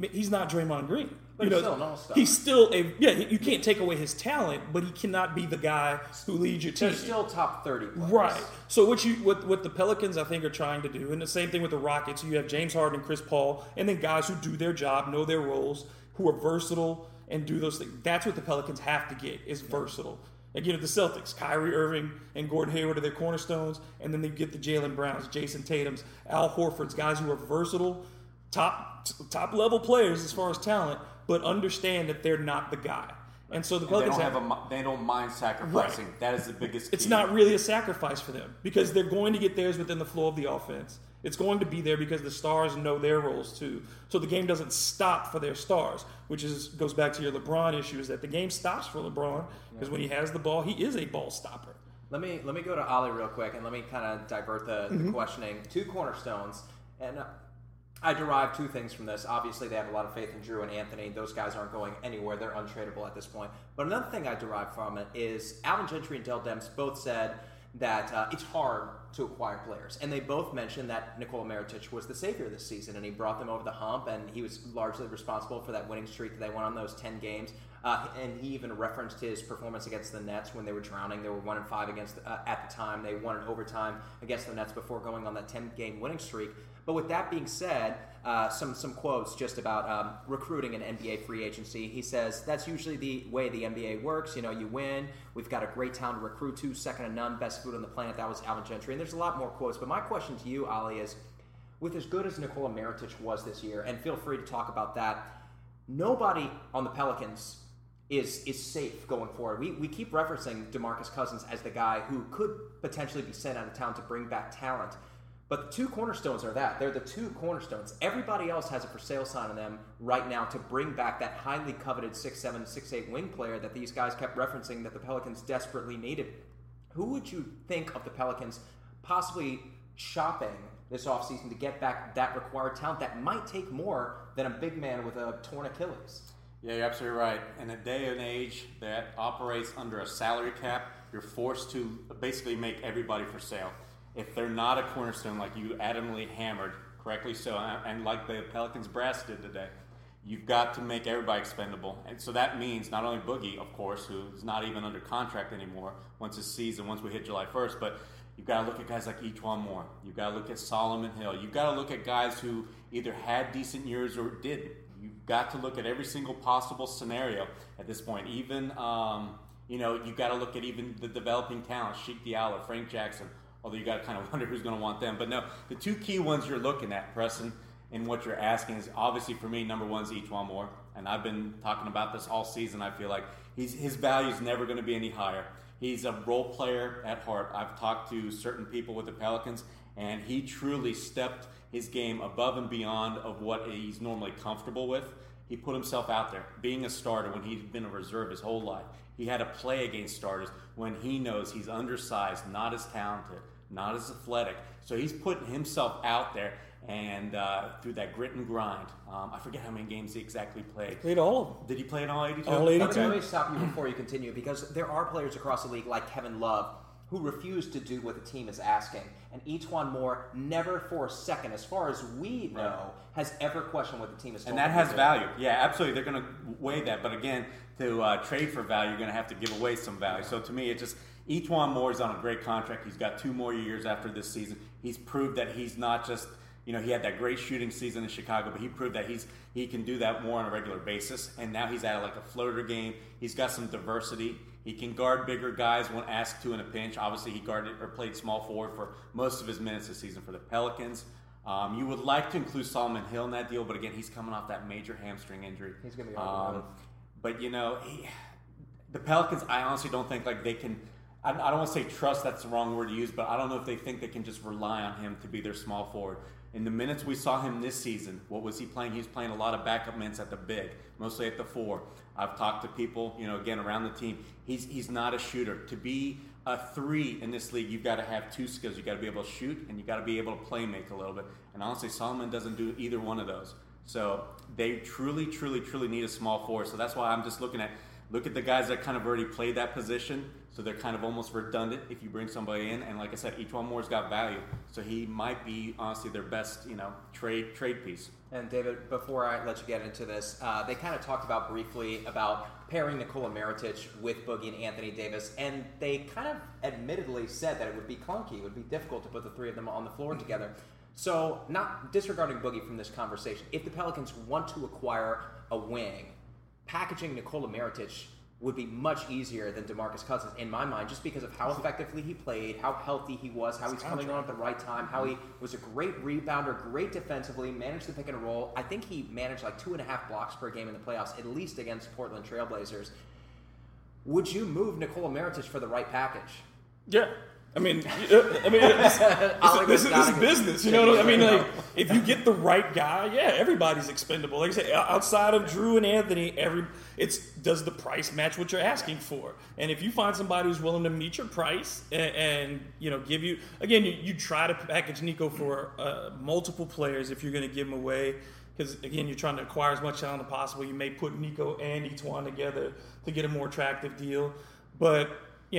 He, he's not Draymond Green. But you he's know, still. He's still a yeah. You can't take away his talent, but he cannot be the guy who leads your team. They're still top 30 players. Right. So what you what what the Pelicans I think are trying to do, and the same thing with the Rockets. You have James Harden and Chris Paul, and then guys who do their job, know their roles, who are versatile and do those things. That's what the Pelicans have to get is versatile. Again, the Celtics, Kyrie Irving and Gordon Hayward are their cornerstones, and then they get the Jalen Browns, Jayson Tatum's, Al Horford's, guys who are versatile, top top level players as far as talent, but understand that they're not the guy. And so the They Pelicans don't have a. They don't mind sacrificing. Right. That is the biggest. it's not really a sacrifice for them because they're going to get theirs within the flow of the offense. It's going to be there because the stars know their roles too. So the game doesn't stop for their stars, which is goes back to your LeBron issue is that the game stops for LeBron because when he has the ball, he is a ball stopper. Let me let me go to Oleh real quick and let me kind of divert the, Mm-hmm. the questioning. Two cornerstones, and uh, I derive two things from this. Obviously, they have a lot of faith in Jrue and Anthony. Those guys aren't going anywhere; they're untradeable at this point. But another thing I derive from it is Alvin Gentry and Dell Demps both said that uh, it's hard to acquire players, and they both mentioned that Nikola Mirotic was the savior this season, and he brought them over the hump, and he was largely responsible for that winning streak that they went on those ten games. Uh, and he even referenced his performance against the Nets when they were drowning. They were one and five against uh, at the time. They won in overtime against the Nets before going on that ten game winning streak. But with that being said, uh, some some quotes just about um, recruiting an NBA free agency. He says that's usually the way the NBA works. You know, you win. We've got a great town to recruit to, second to none, best food on the planet. That was Alvin Gentry. And there's a lot more quotes. But my question to you, Oleh, is with as good as Nikola Mirotic was this year, and feel free to talk about that. Nobody on the Pelicans is is safe going forward. We, we keep referencing DeMarcus Cousins as the guy who could potentially be sent out of town to bring back talent. But the two cornerstones are that. They're the two cornerstones. Everybody else has a for sale sign on them right now to bring back that highly coveted 6'7, 6'8 wing player that these guys kept referencing that the Pelicans desperately needed. Who would you think of the Pelicans possibly shopping this offseason to get back that required talent that might take more than a big man with a torn Achilles? Yeah, you're absolutely right. In a day and age that operates under a salary cap, you're forced to basically make everybody for sale. If they're not a cornerstone, like you adamantly hammered, correctly so, and like the Pelicans brass did today, you've got to make everybody expendable. And so that means not only Boogie, of course, who's not even under contract anymore once his season, once we hit July 1st, but You've got to look at guys like E'Twaun Moore. You've got to look at Solomon Hill. You've got to look at guys who either had decent years or didn't. You've got to look at every single possible scenario at this point. Even, um, you know, you've got to look at even the developing talent, Cheick Diallo, Frank Jackson. Although you got to kind of wonder who's going to want them. But no, the two key ones you're looking at, Preston, and what you're asking is obviously for me, number one is E'Twaun Moore. And I've been talking about this all season. I feel like he's, his value is never going to be any higher. He's a role player at heart. I've talked to certain people with the Pelicans, and he truly stepped his game above and beyond of what he's normally comfortable with. He put himself out there, being a starter when he'd been a reserve his whole life. He had to play against starters when he knows he's undersized, not as talented, not as athletic. So he's putting himself out there, and uh, through that grit and grind. Um, I forget how many games he exactly played. Played all of them. Did he play in all 82? All 82. Let me, let me stop you before you continue because there are players across the league like Kevin Love who refuse to do what the team is asking. And E'Twaun Moore never for a second, as far as we know, Right. has ever questioned what the team is asking. And that has value. Yeah, absolutely. They're going to weigh that. But again, to uh, trade for value, you're going to have to give away some value. So to me, it just E'Twaun Moore is on a great contract. He's got two more years after this season. He's proved that he's not just you know he had that great shooting season in Chicago, but he proved that he's he can do that more on a regular basis. And now he's at like a floater game. He's got some diversity. He can guard bigger guys when asked to in a pinch. Obviously, he guarded or played small forward for most of his minutes this season for the Pelicans. Um, you would like to include Solomon Hill in that deal, but again, he's coming off that major hamstring injury. He's gonna be on the um. But you know, he, the Pelicans, I honestly don't think like they can. I, don't want to say trust. That's the wrong word to use, but I don't know if they think they can just rely on him to be their small forward. In the minutes we saw him this season, what was he playing? He was playing a lot of backup minutes at the big, mostly at the four. I've talked to people, you know, again around the team. He's he's not a shooter. To be a three in this league, you've got to have two skills. You've got to be able to shoot, and you've got to be able to play make a little bit. And honestly, Solomon doesn't do either one of those. So they truly, truly, truly need a small forward. So that's why I'm just looking at look at the guys that kind of already played that position. So they're kind of almost redundant if you bring somebody in. And like I said, E'Twaun Moore's got value. So he might be honestly their best, you know, trade trade piece. And David, before I let you get into this, uh, they kind of talked about briefly about pairing Nikola Mirotic with Boogie and Anthony Davis, and they kind of admittedly said that it would be clunky, it would be difficult to put the three of them on the floor together. So, not disregarding Boogie from this conversation, if the Pelicans want to acquire a wing, packaging Nikola Mirotic would be much easier than DeMarcus Cousins in my mind, just because of how effectively he played, how healthy he was, how he's coming on at the right time, how he was a great rebounder, great defensively, managed the pick and roll. I think he managed like two and a half blocks per game in the playoffs, at least against Portland Trailblazers. Would you move Nikola Mirotic for the right package? Yeah. I mean, uh, I mean, it's, Oleh this, is, this is business. You know what I mean? Like, if you get the right guy, yeah, everybody's expendable. Like I say, outside of Jrue and Anthony, every it's does the price match what you're asking for? And if you find somebody who's willing to meet your price and, and you know give you again, you, you try to package Nico for uh, multiple players if you're going to give them away. Because again, you're trying to acquire as much talent as possible. You may put Nico and E'Twaun together to get a more attractive deal, but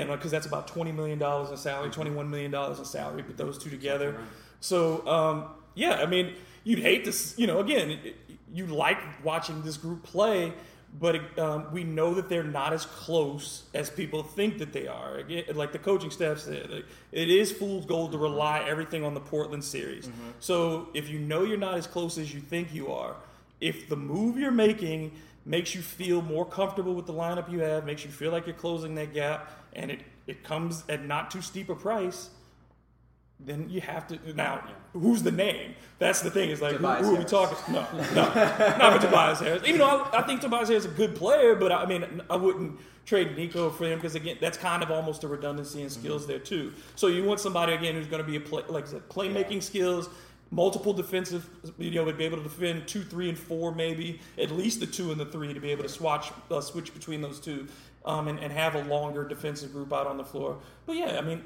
know, because that's about twenty million dollars in salary, twenty-one million dollars in salary. Put those two together. So um, yeah, I mean, you'd hate to, you know, again, it- you like watching this group play, but um, we know that they're not as close as people think that they are. Like the coaching staff said, like, it is fool's gold to rely everything on the Portland series. So if you know you're not as close as you think you are, if the move you're making makes you feel more comfortable with the lineup you have, makes you feel like you're closing that gap, and it, it comes at not too steep a price, then you have to now. Who's the name? That's the thing. Is like who, who are we talking? No, no, not for Tobias Harris. Even though I, I think Tobias Harris is a good player, but I mean I wouldn't trade Nico for him because again that's kind of almost a redundancy in skills mm-hmm. there too. So you want somebody again who's going to be a play, like I said, playmaking skills. Multiple defensive, you know, would be able to defend two, three, and four, maybe at least the two and the three to be able to swatch, uh, switch between those two, um, and, and have a longer defensive group out on the floor. But yeah, I mean,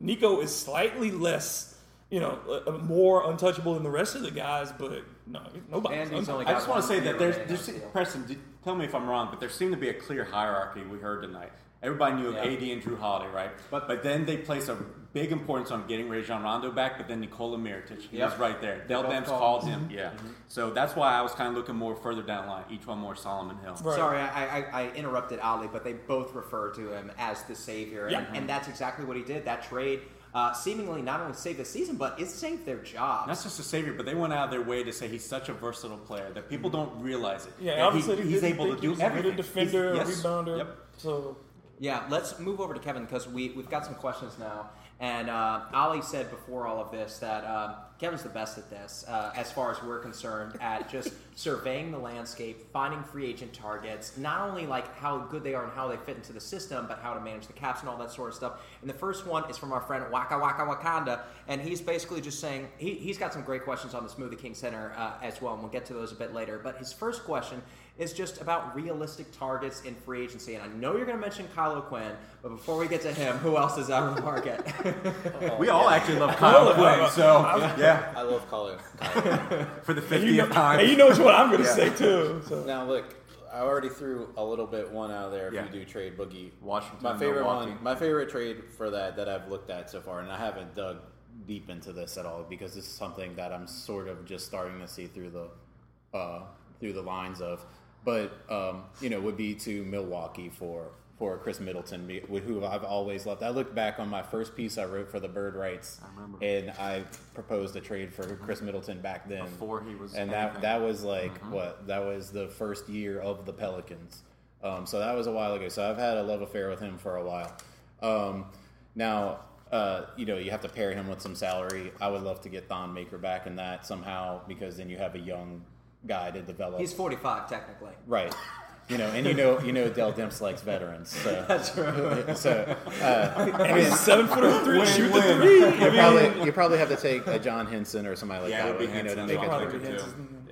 Nico is slightly less, you know, uh, uh, more untouchable than the rest of the guys, but no, nobody. And I just want to say that there's, there's on the. Preston. Did, tell me if I'm wrong, but there seemed to be a clear hierarchy we heard tonight. Everybody knew of Yeah. AD and Jrue Holiday, right? But- But then they placed a big importance on getting Rajon Rondo back. But then Nikola Mirotic, he Yep. was right there. Dell both Demps called. called him, mm-hmm. yeah. Mm-hmm. So that's why I was kind of looking more further down the line. E'Twaun Moore Solomon Hill. Right. Sorry, I, I, I interrupted Oleh, but they both refer to him as the savior, Yeah. and, and that's exactly what he did. That trade uh, seemingly not only saved the season, but it saved their job. Not just a savior, but they went out of their way to say he's such a versatile player that people mm-hmm. don't realize it. Yeah, That obviously he, he he's able to he do was a everything. defender, He's- a yes. rebounder. Yep. So Yeah, let's move over to Kevin because we, we've got some questions now. And uh, Oleh said before all of this that um, Kevin's the best at this, uh, as far as we're concerned, at just surveying the landscape, finding free agent targets, not only like how good they are and how they fit into the system, but how to manage the caps and all that sort of stuff. And the first one is from our friend Waka Waka Wakanda, and he's basically just saying he, he's got some great questions on the Smoothie King Center uh, as well, and we'll get to those a bit later. But his first question is just about realistic targets in free agency. And I know you're going to mention Kylo O'Quinn, but before we get to him, who else is out on the market? We all actually love Kyle Quinn, so yeah, I love Kylo for the And you, 50th know, time. and you know what I'm going to say too. So. Now look, I already threw a little bit one out there. If Yeah. you do trade Boogie, Washington My favorite Milwaukee. one, my favorite trade for that that I've looked at so far, and I haven't dug deep into this at all because this is something that I'm sort of just starting to see through the uh, through the lines of. But um, you know, would be to Milwaukee for for Khris Middleton, who I've always loved. I looked back on my first piece I wrote for the Bird Writes, and I proposed a trade for Khris Middleton back then Before he was and anything. that that was like what that was the first year of the Pelicans. Um, so that was a while ago. So I've had a love affair with him for a while. Um, now, uh, you know, you have to pair him with some salary. I would love to get Thon Maker back in that somehow because then you have a young guy to develop. He's 45 technically. right. You know, and you know, you know, Dell Demps likes veterans. So that's right. So uh, And he's seven foot of three, shoot the three. I you mean, probably you probably have to take a John Henson or somebody like Yeah, that, would be you know, to make I'd it probably through. do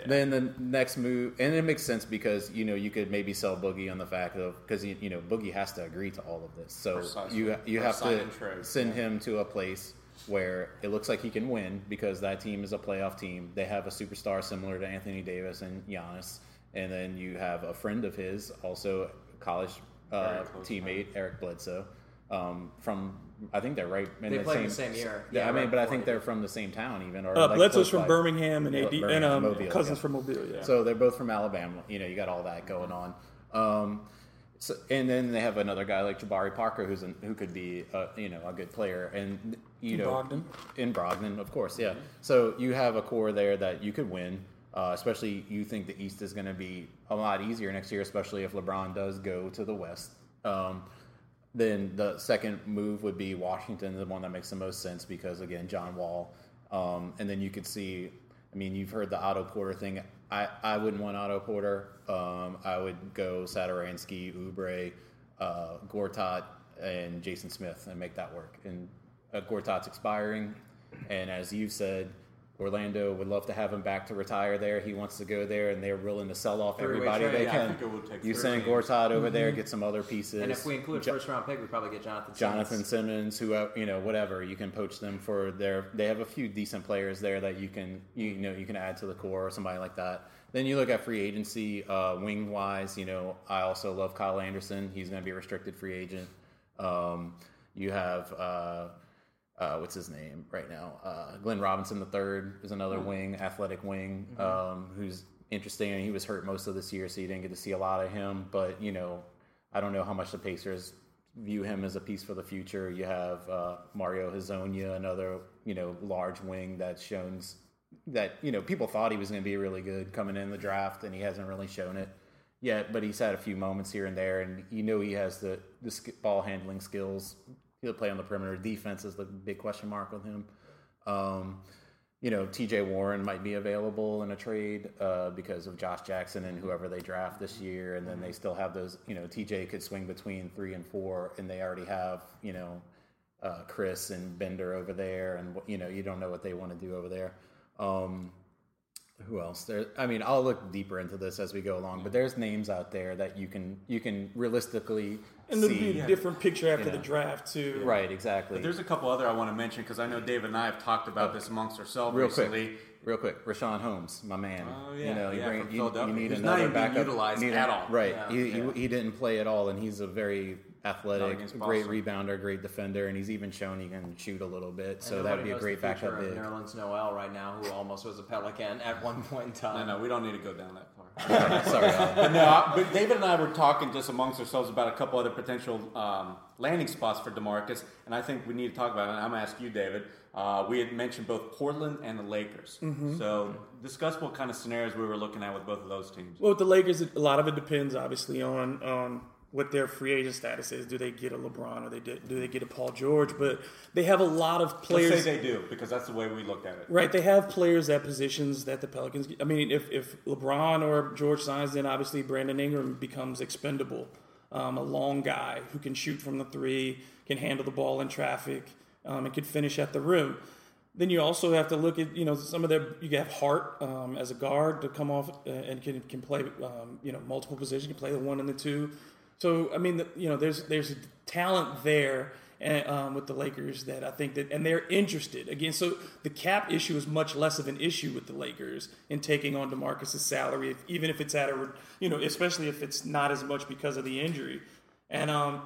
Then the next move, and it makes sense because you know you could maybe sell Boogie on the fact of because you, you know Boogie has to agree to all of this, so Precisely. you you For have sign to and trade. send him to a place where it looks like he can win because that team is a playoff team. They have a superstar similar to Anthony Davis and Giannis, and then you have a friend of his, also college uh, Very teammate Eric Bledsoe, um, from I think they're right in They the played same, in the same year. Yeah, Yeah, I mean, right but I think they they're from the same town even. Or Uh, like Bledsoe's from by. Birmingham and AD, Birmingham, and um, Mobile, cousins yeah. from Mobile. Yeah. So they're both from Alabama. You know, you got all that going on. Um, so, and then they have another guy like Jabari Parker, who's an, who could be, a, you know, a good player, and you know, Brogdon. in Brogdon, of course, yeah. So you have a core there that you could win. Uh, especially, you think the East is going to be a lot easier next year, especially if LeBron does go to the West. Um, then the second move would be Washington, the one that makes the most sense because again, John Wall. Um, and then you could see, I mean, you've heard the Otto Porter thing. I, I wouldn't want Otto Porter. Um, I would go Satoransky, Oubre, uh, Gortat, and Jason Smith and make that work. And uh, Gortat's expiring, and as you've said, Orlando would love to have him back to retire there. He wants to go there, and they're willing to sell off Three-way everybody trade. they Yeah, I can. think it would take you send teams. Gortat over there, get some other pieces. And if we include Jo- first round pick, we probably get Jonathan. Jonathan Simmons. Simmons, who you know, whatever you can poach them for their. They have a few decent players there that you can you know you can add to the core or somebody like that. Then you look at free agency, uh, wing wise. You know, I also love Kyle Anderson. He's going to be a restricted free agent. Um, you have uh, uh, what's his name right now? Uh, Glenn Robinson the third is another wing, athletic wing, um, who's interesting. And he was hurt most of this year, so you didn't get to see a lot of him. But you know, I don't know how much the Pacers view him as a piece for the future. You have uh, Mario Hezonja, another you know large wing that's shown that you know people thought he was going to be really good coming in the draft, and he hasn't really shown it yet. But he's had a few moments here and there, and you know he has the the ball handling skills. He'll play on the perimeter. Defense is the big question mark with him. Um, you know, TJ Warren might be available in a trade uh, because of Josh Jackson and whoever they draft this year. And then they still have those, you know, TJ could swing between three and four, and they already have, you know, uh, Chriss and Bender over there. And, you know, you don't know what they want to do over there. Um, who else there i mean i'll look deeper into this as we go along but there's names out there that you can you can realistically And it'll see be a different picture after You the draft too. right exactly There's a couple other I want to mention because I know David and I have talked about this amongst ourselves real recently. quick real quick Richaun Holmes my man Oh, you yeah, you yeah, bring from you, Philadelphia. you need He's not another even being backup utilized need a- at all. right Yeah, he, yeah. He, he didn't play at all and he's a very athletic great rebounder great defender and he's even shown he can shoot a little bit so that'd be a great the future backup of big Nerlens Noel right now, who almost was a Pelican at one point in time. No, time. no, we don't need to go down that far. sorry but no, I- but David and I were talking just amongst ourselves about a couple other potential um, landing spots for Demarcus, and I think we need to talk about it. And I'm going to ask you, David. Uh, we had mentioned both Portland and the Lakers. So discuss what kind of scenarios we were looking at with both of those teams. Well, with the Lakers, a lot of it depends obviously on on what their free agent status is. Do they get a LeBron or they do, do they get a Paul George? But they have a lot of Let's players. say they do, because that's the way we looked at it. Right, they have players at positions that the Pelicans. I mean, if if LeBron or George signs, then obviously Brandon Ingram becomes expendable. Um, a long guy who can shoot from the three, can handle the ball in traffic, um, and can finish at the rim. then you also have to look at you know some of their you have Hart um, as a guard to come off uh, and can can play um, you know multiple positions, can play the one and the two. So I mean, the, you know, there's there's talent there and, um, with the Lakers that I think that and they're interested again. So the cap issue is much less of an issue with the Lakers in taking on Demarcus's salary, if, even if it's at a you know, especially if it's not as much because of the injury. And um,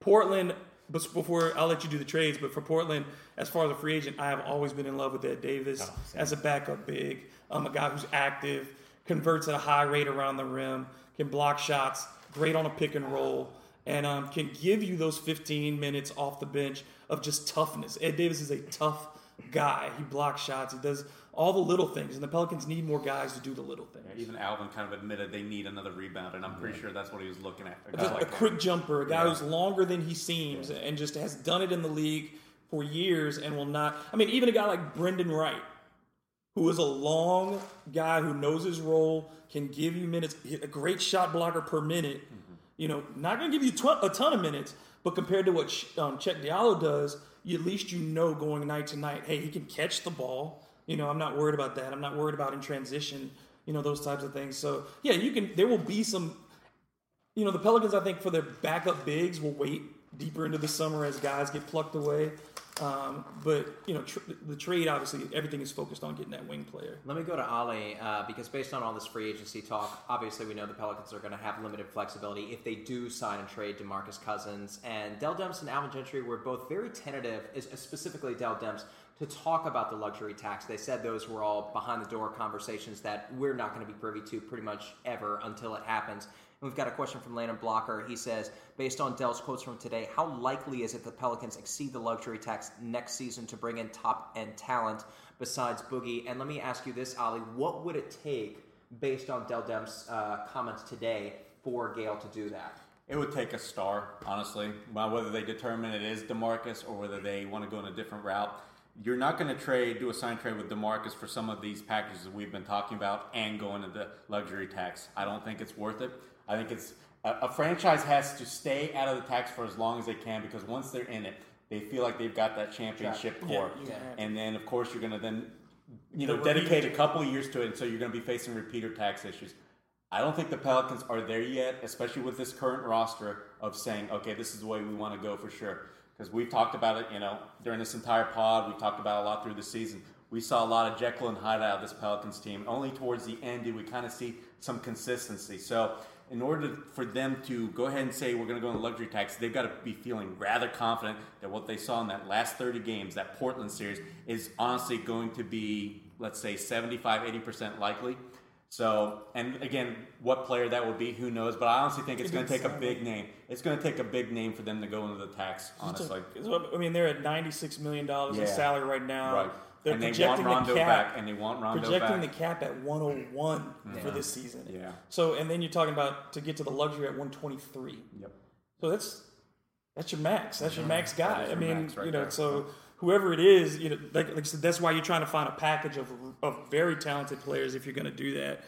Portland, before I'll let you do the trades, but for Portland, as far as a free agent, I have always been in love with Ed Davis Oh, as a backup big, um, a guy who's active, converts at a high rate around the rim, can block shots, great on a pick and roll, and um, can give you those 15 minutes off the bench of just toughness. Ed Davis is a tough guy. He blocks shots. He does all the little things, and the Pelicans need more guys to do the little things. Even Alvin kind of admitted they need another rebound, and I'm pretty sure that's what he was looking at. A guy just like a that. quick jumper, a guy Yeah. who's longer than he seems, and just has done it in the league for years and will not. I mean, even a guy like Brendan Wright, who is a long guy who knows his role, can give you minutes, a great shot blocker per minute. You know, not going to give you tw- a ton of minutes, but compared to what um, Cheick Diallo does, you, at least you know going night to night, hey, he can catch the ball. You know, I'm not worried about that. I'm not worried about in transition. You know, those types of things. So yeah, you can. There will be some you know, the Pelicans, I think, for their backup bigs will wait deeper into the summer as guys get plucked away. Um, but, you know, tr- the trade, obviously, everything is focused on getting that wing player. Let me go to Oleh uh, because based on all this free agency talk, obviously we know the Pelicans are going to have limited flexibility if they do sign and trade DeMarcus Cousins. And Dell Demps and Alvin Gentry were both very tentative, is- specifically Dell Demps, to talk about the luxury tax. They said those were all behind the door conversations that we're not going to be privy to pretty much ever until it happens. And we've got a question from Landon Blocker. He says, based on Dell's quotes from today, how likely is it the Pelicans exceed the luxury tax next season to bring in top end talent besides Boogie? And let me ask you this, Oleh, what would it take, based on Dell Dem's uh, comments today, for Gayle to do that? It would take a star, honestly. Well, Whether they determine it is Demarcus or whether they want to go in a different route. You're not going to trade, do a sign trade with Demarcus for some of these packages that we've been talking about and go into the luxury tax. I don't think it's worth it. I think it's a, a franchise has to stay out of the tax for as long as they can because once they're in it, they feel like they've got that championship core. Yeah, yeah. And then, of course, you're going to then, you know, The dedicate a couple of years to it, and so you're going to be facing repeater tax issues. I don't think the Pelicans are there yet, especially with this current roster of saying, okay, this is the way we want to go for sure. Because we've talked about it, you know, during this entire pod, we've talked about it a lot through the season. We saw a lot of Jekyll and Hyde out of this Pelicans team. Only towards the end did we kind of see some consistency. So, in order for them to go ahead and say we're going to go in luxury tax, they've got to be feeling rather confident that what they saw in that last 30 games, that Portland series, is honestly going to be, let's say, 75, 80% likely. So, and again, what player that would be, who knows? But I honestly think it's going to take a big name. It's going to take a big name for them to go into the tax. Honestly, I mean, they're at $96 million Yeah. in salary right now. right? They're and they want projecting Rondo the cap, back, and they want Rondo projecting back. the cap at 101 for this season. Yeah. So, and then you're talking about to get to the luxury at 123. Yep. So that's that's your max. That's your max guy. is I mean, right you know, there. so whoever it is, you know, like, like I said, that's why you're trying to find a package of of very talented players if you're going to do that.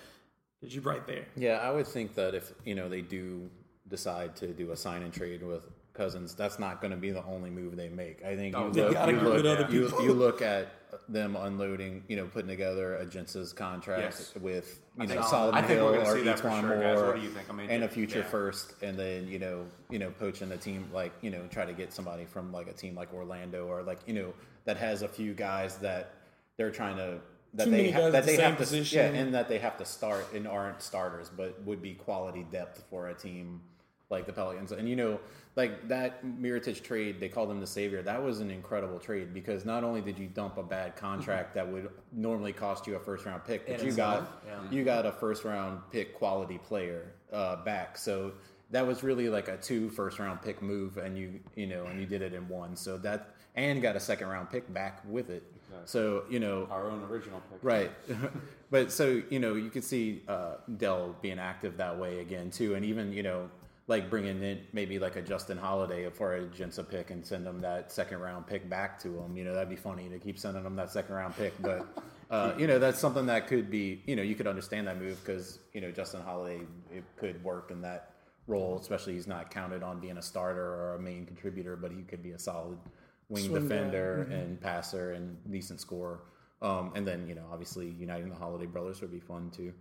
Because you're right there. Yeah, I would think that if you know they do decide to do a sign and trade with Cousins, that's not going to be the only move they make. I think oh, you They look, gotta you, look rid other you, people. you look at them unloading, you know, putting together a Jensen's contract Yes. with you think know so. Solomon I think Hill or see that for sure. Moore What do you think? I mean, and a future yeah. first, and then you know, you know, poaching a team like you know, try to get somebody from like a team like Orlando or like you know that has a few guys that they're trying to. That Too they ha- that the they same have to yeah, and that they have to start and aren't starters, but would be quality depth for a team like the Pelicans. And you know, like that Mirotic trade, they called him the savior. That was an incredible trade because not only did you dump a bad contract that would normally cost you a first round pick, but In you got yeah. you got a first round pick quality player uh, back. So that was really like a two first round pick move, and you you know, and you did it in one. So that and got a second round pick back with it. So you know, Our own original pick. Right. but so, you know, you could see uh, Dell being active that way again, too. And even, you know, like bringing in maybe like a Justin Holiday for a Jensa pick and send them that second round pick back to him. You know, that'd be funny to keep sending them that second round pick. But, uh, you know, that's something that could be, you know, you could understand that move because, you know, Justin Holiday, it could work in that role, especially he's not counted on being a starter or a main contributor, but he could be a solid wing Swing defender and passer and decent scorer. Um, and then you know, obviously, uniting the Holiday brothers would be fun too.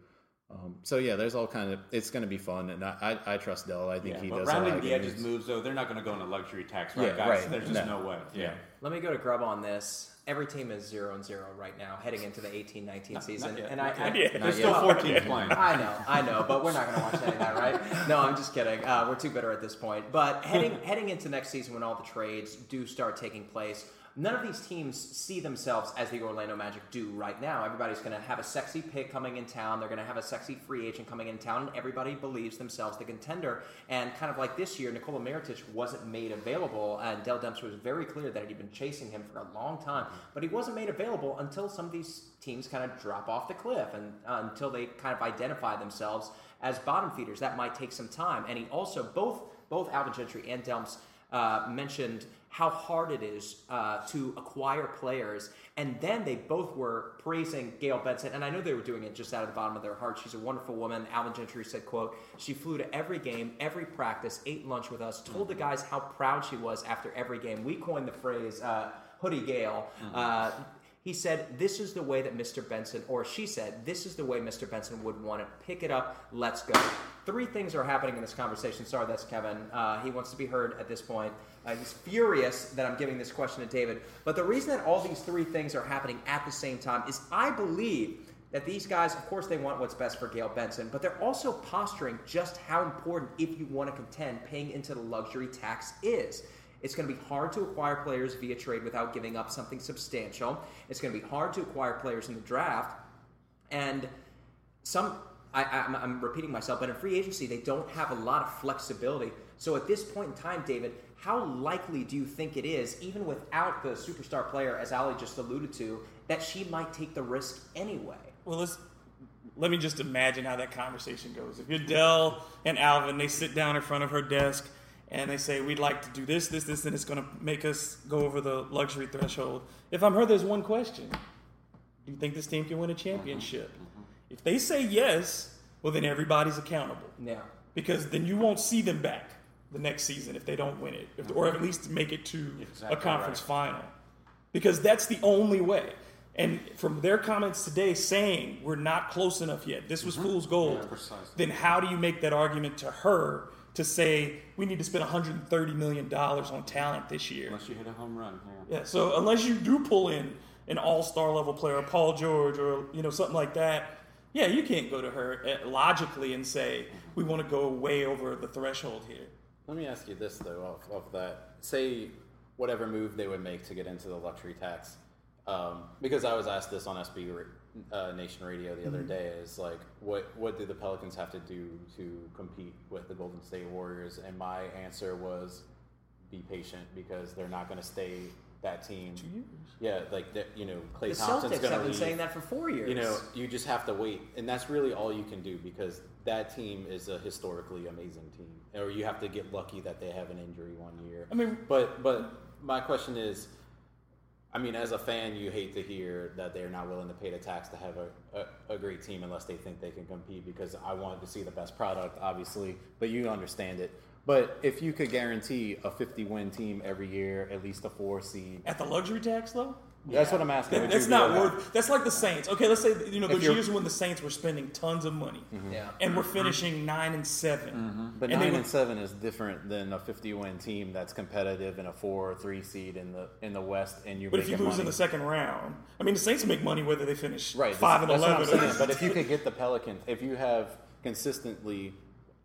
Um, so yeah, there's all kind of. It's going to be fun, and I, I, I trust Dell. I think Yeah, he but does a lot rounding of the edges moves. moves though, they're not going to go into luxury tax, right, Yeah, guys? right. There's just no, No. way. Yeah. Let me go to Grubb on this. Every team is zero and zero right now, heading into the 18-19 season, yet, and I, not I, yet. There's Not still yet. 14 playing. I know, I know, but we're not going to watch any of that, right? No, I'm just kidding. Uh, we're too bitter at this point. But heading heading into next season, when all the trades do start taking place, none of these teams see themselves as the Orlando Magic do right now. Everybody's going to have a sexy pick coming in town. They're going to have a sexy free agent coming in town, and everybody believes themselves the contender. And kind of like this year, Nikola Mirotic wasn't made available, and Dell Demps was very clear that he'd been chasing him for a long time, but he wasn't made available until some of these teams kind of drop off the cliff and uh, until they kind of identify themselves as bottom feeders. That might take some time. And he also both both Alvin Gentry and Delms uh, mentioned how hard it is uh, to acquire players. And then they both were praising Gayle Benson, and I know they were doing it just out of the bottom of their heart. She's a wonderful woman. Alvin Gentry said, "quote She flew to every game, every practice, ate lunch with us, told the guys how proud she was after every game. We coined the phrase uh, "Hoodie Gayle." Uh, he said, This is the way that Mr. Benson, or she said, This is the way Mr. Benson would want it. Pick it up, let's go. Three things are happening in this conversation. Sorry, that's Kevin. Uh, he wants to be heard at this point. Uh, he's furious that I'm giving this question to David. But the reason that all these three things are happening at the same time is I believe that these guys, of course, they want what's best for Gayle Benson, but they're also posturing just how important, if you want to contend, paying into the luxury tax is. It's going to be hard to acquire players via trade without giving up something substantial. It's going to be hard to acquire players in the draft. And some, I, I'm repeating myself, but in free agency, they don't have a lot of flexibility. So at this point in time, David, how likely do you think it is, even without the superstar player, as Oleh just alluded to, that she might take the risk anyway? Well, let's let me just imagine how that conversation goes. If you're Dell and Alvin, they sit down in front of her desk and they say, "We'd like to do this, this, this, and it's going to make us go over the luxury threshold." If I'm her, there's one question: Do you think this team can win a championship? If they say yes, well, then everybody's accountable Yeah. because then you won't see them back the next season if they don't win it, if, or at least make it to Exactly a conference right. final, because that's the only way. And from their comments today saying we're not close enough yet, this was fool's gold. precisely. then how do you make that argument to her to say we need to spend 130 million dollars on talent this year? Unless you hit a home run. Yeah. Yeah, so unless you do pull in an all-star level player, Paul George, or you know something like that, yeah, you can't go to her uh, logically and say we want to go way over the threshold here. Let me ask you this though, of, off that. Say whatever move they would make to get into the luxury tax, um, because I was asked this on SB uh, Nation Radio the other day. Is like, what what do the Pelicans have to do to compete with the Golden State Warriors? And my answer was, be patient because they're not going to stay that team. Two years. Yeah, like that. You know, Klay The Thompson's Celtics have been leave. saying that for four years. You know, you just have to wait, and that's really all you can do because that team is a historically amazing team. Or you have to get lucky that they have an injury one year. I mean- but but my question is, I mean, as a fan, you hate to hear that they're not willing to pay the tax to have a, a, a great team unless they think they can compete. Because I wanted to see the best product, obviously, but you understand it. But if you could guarantee a 50 win team every year, at least a four seed, At the luxury tax, though, that's what I'm asking. Would that's not okay? worth. That's like the Saints. Okay, let's say you know If those years when the Saints were spending tons of money, mm-hmm. Yeah. and we're finishing nine and 7 mm-hmm. But And nine would- and seven is different than a fifty-win team that's competitive in a four or three seed in the in the West, and you're But if you making lose in the second round, I mean, the Saints make money whether they finish right, five and that's what I'm eleven. saying. But if you could get the Pelicans, if you have consistently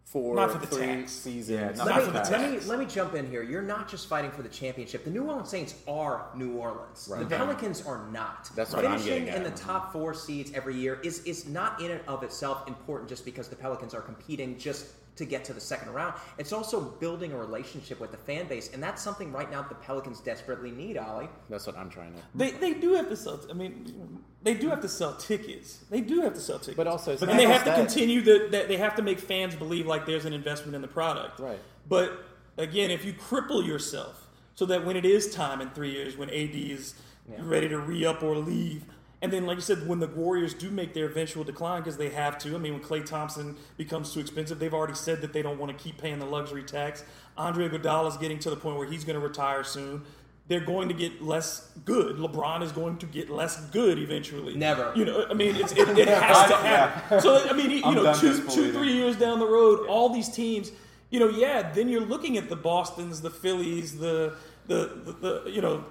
four, Not for the three tax. seasons, not Let Not me, for the let, me, let me jump in here. You're not just fighting for the championship. The New Orleans Saints are New Orleans. The Pelicans are not. That's what I'm Finishing getting in the top four seeds every year is, is not in and of itself important just because the Pelicans are competing just to get to the second round. It's also building a relationship with the fan base, and that's something right now the Pelicans desperately need, Ollie. that's what I'm trying to. They, they do have to sell. I mean, they do have to sell tickets. They do have to sell tickets. But also, it's and they just have to that. continue the. That they have to make fans believe like there's an investment in the product. Right. But again, if you cripple yourself so that when it is time in three years, when AD is ready to re up or leave, and then like you said, when the Warriors do make their eventual decline because they have to. I mean, when Klay Thompson becomes too expensive, they've already said that they don't want to keep paying the luxury tax. Andre Iguodala is getting to the point where he's going to retire soon. they're going to get less good. LeBron is going to get less good eventually. Never. You know, I mean, it's, it, it has to happen. So, I mean, you I'm know, done two, two, three years down the road, all these teams, you know, yeah, then you're looking at the Boston's, the Phillies, the, the, the, the you know,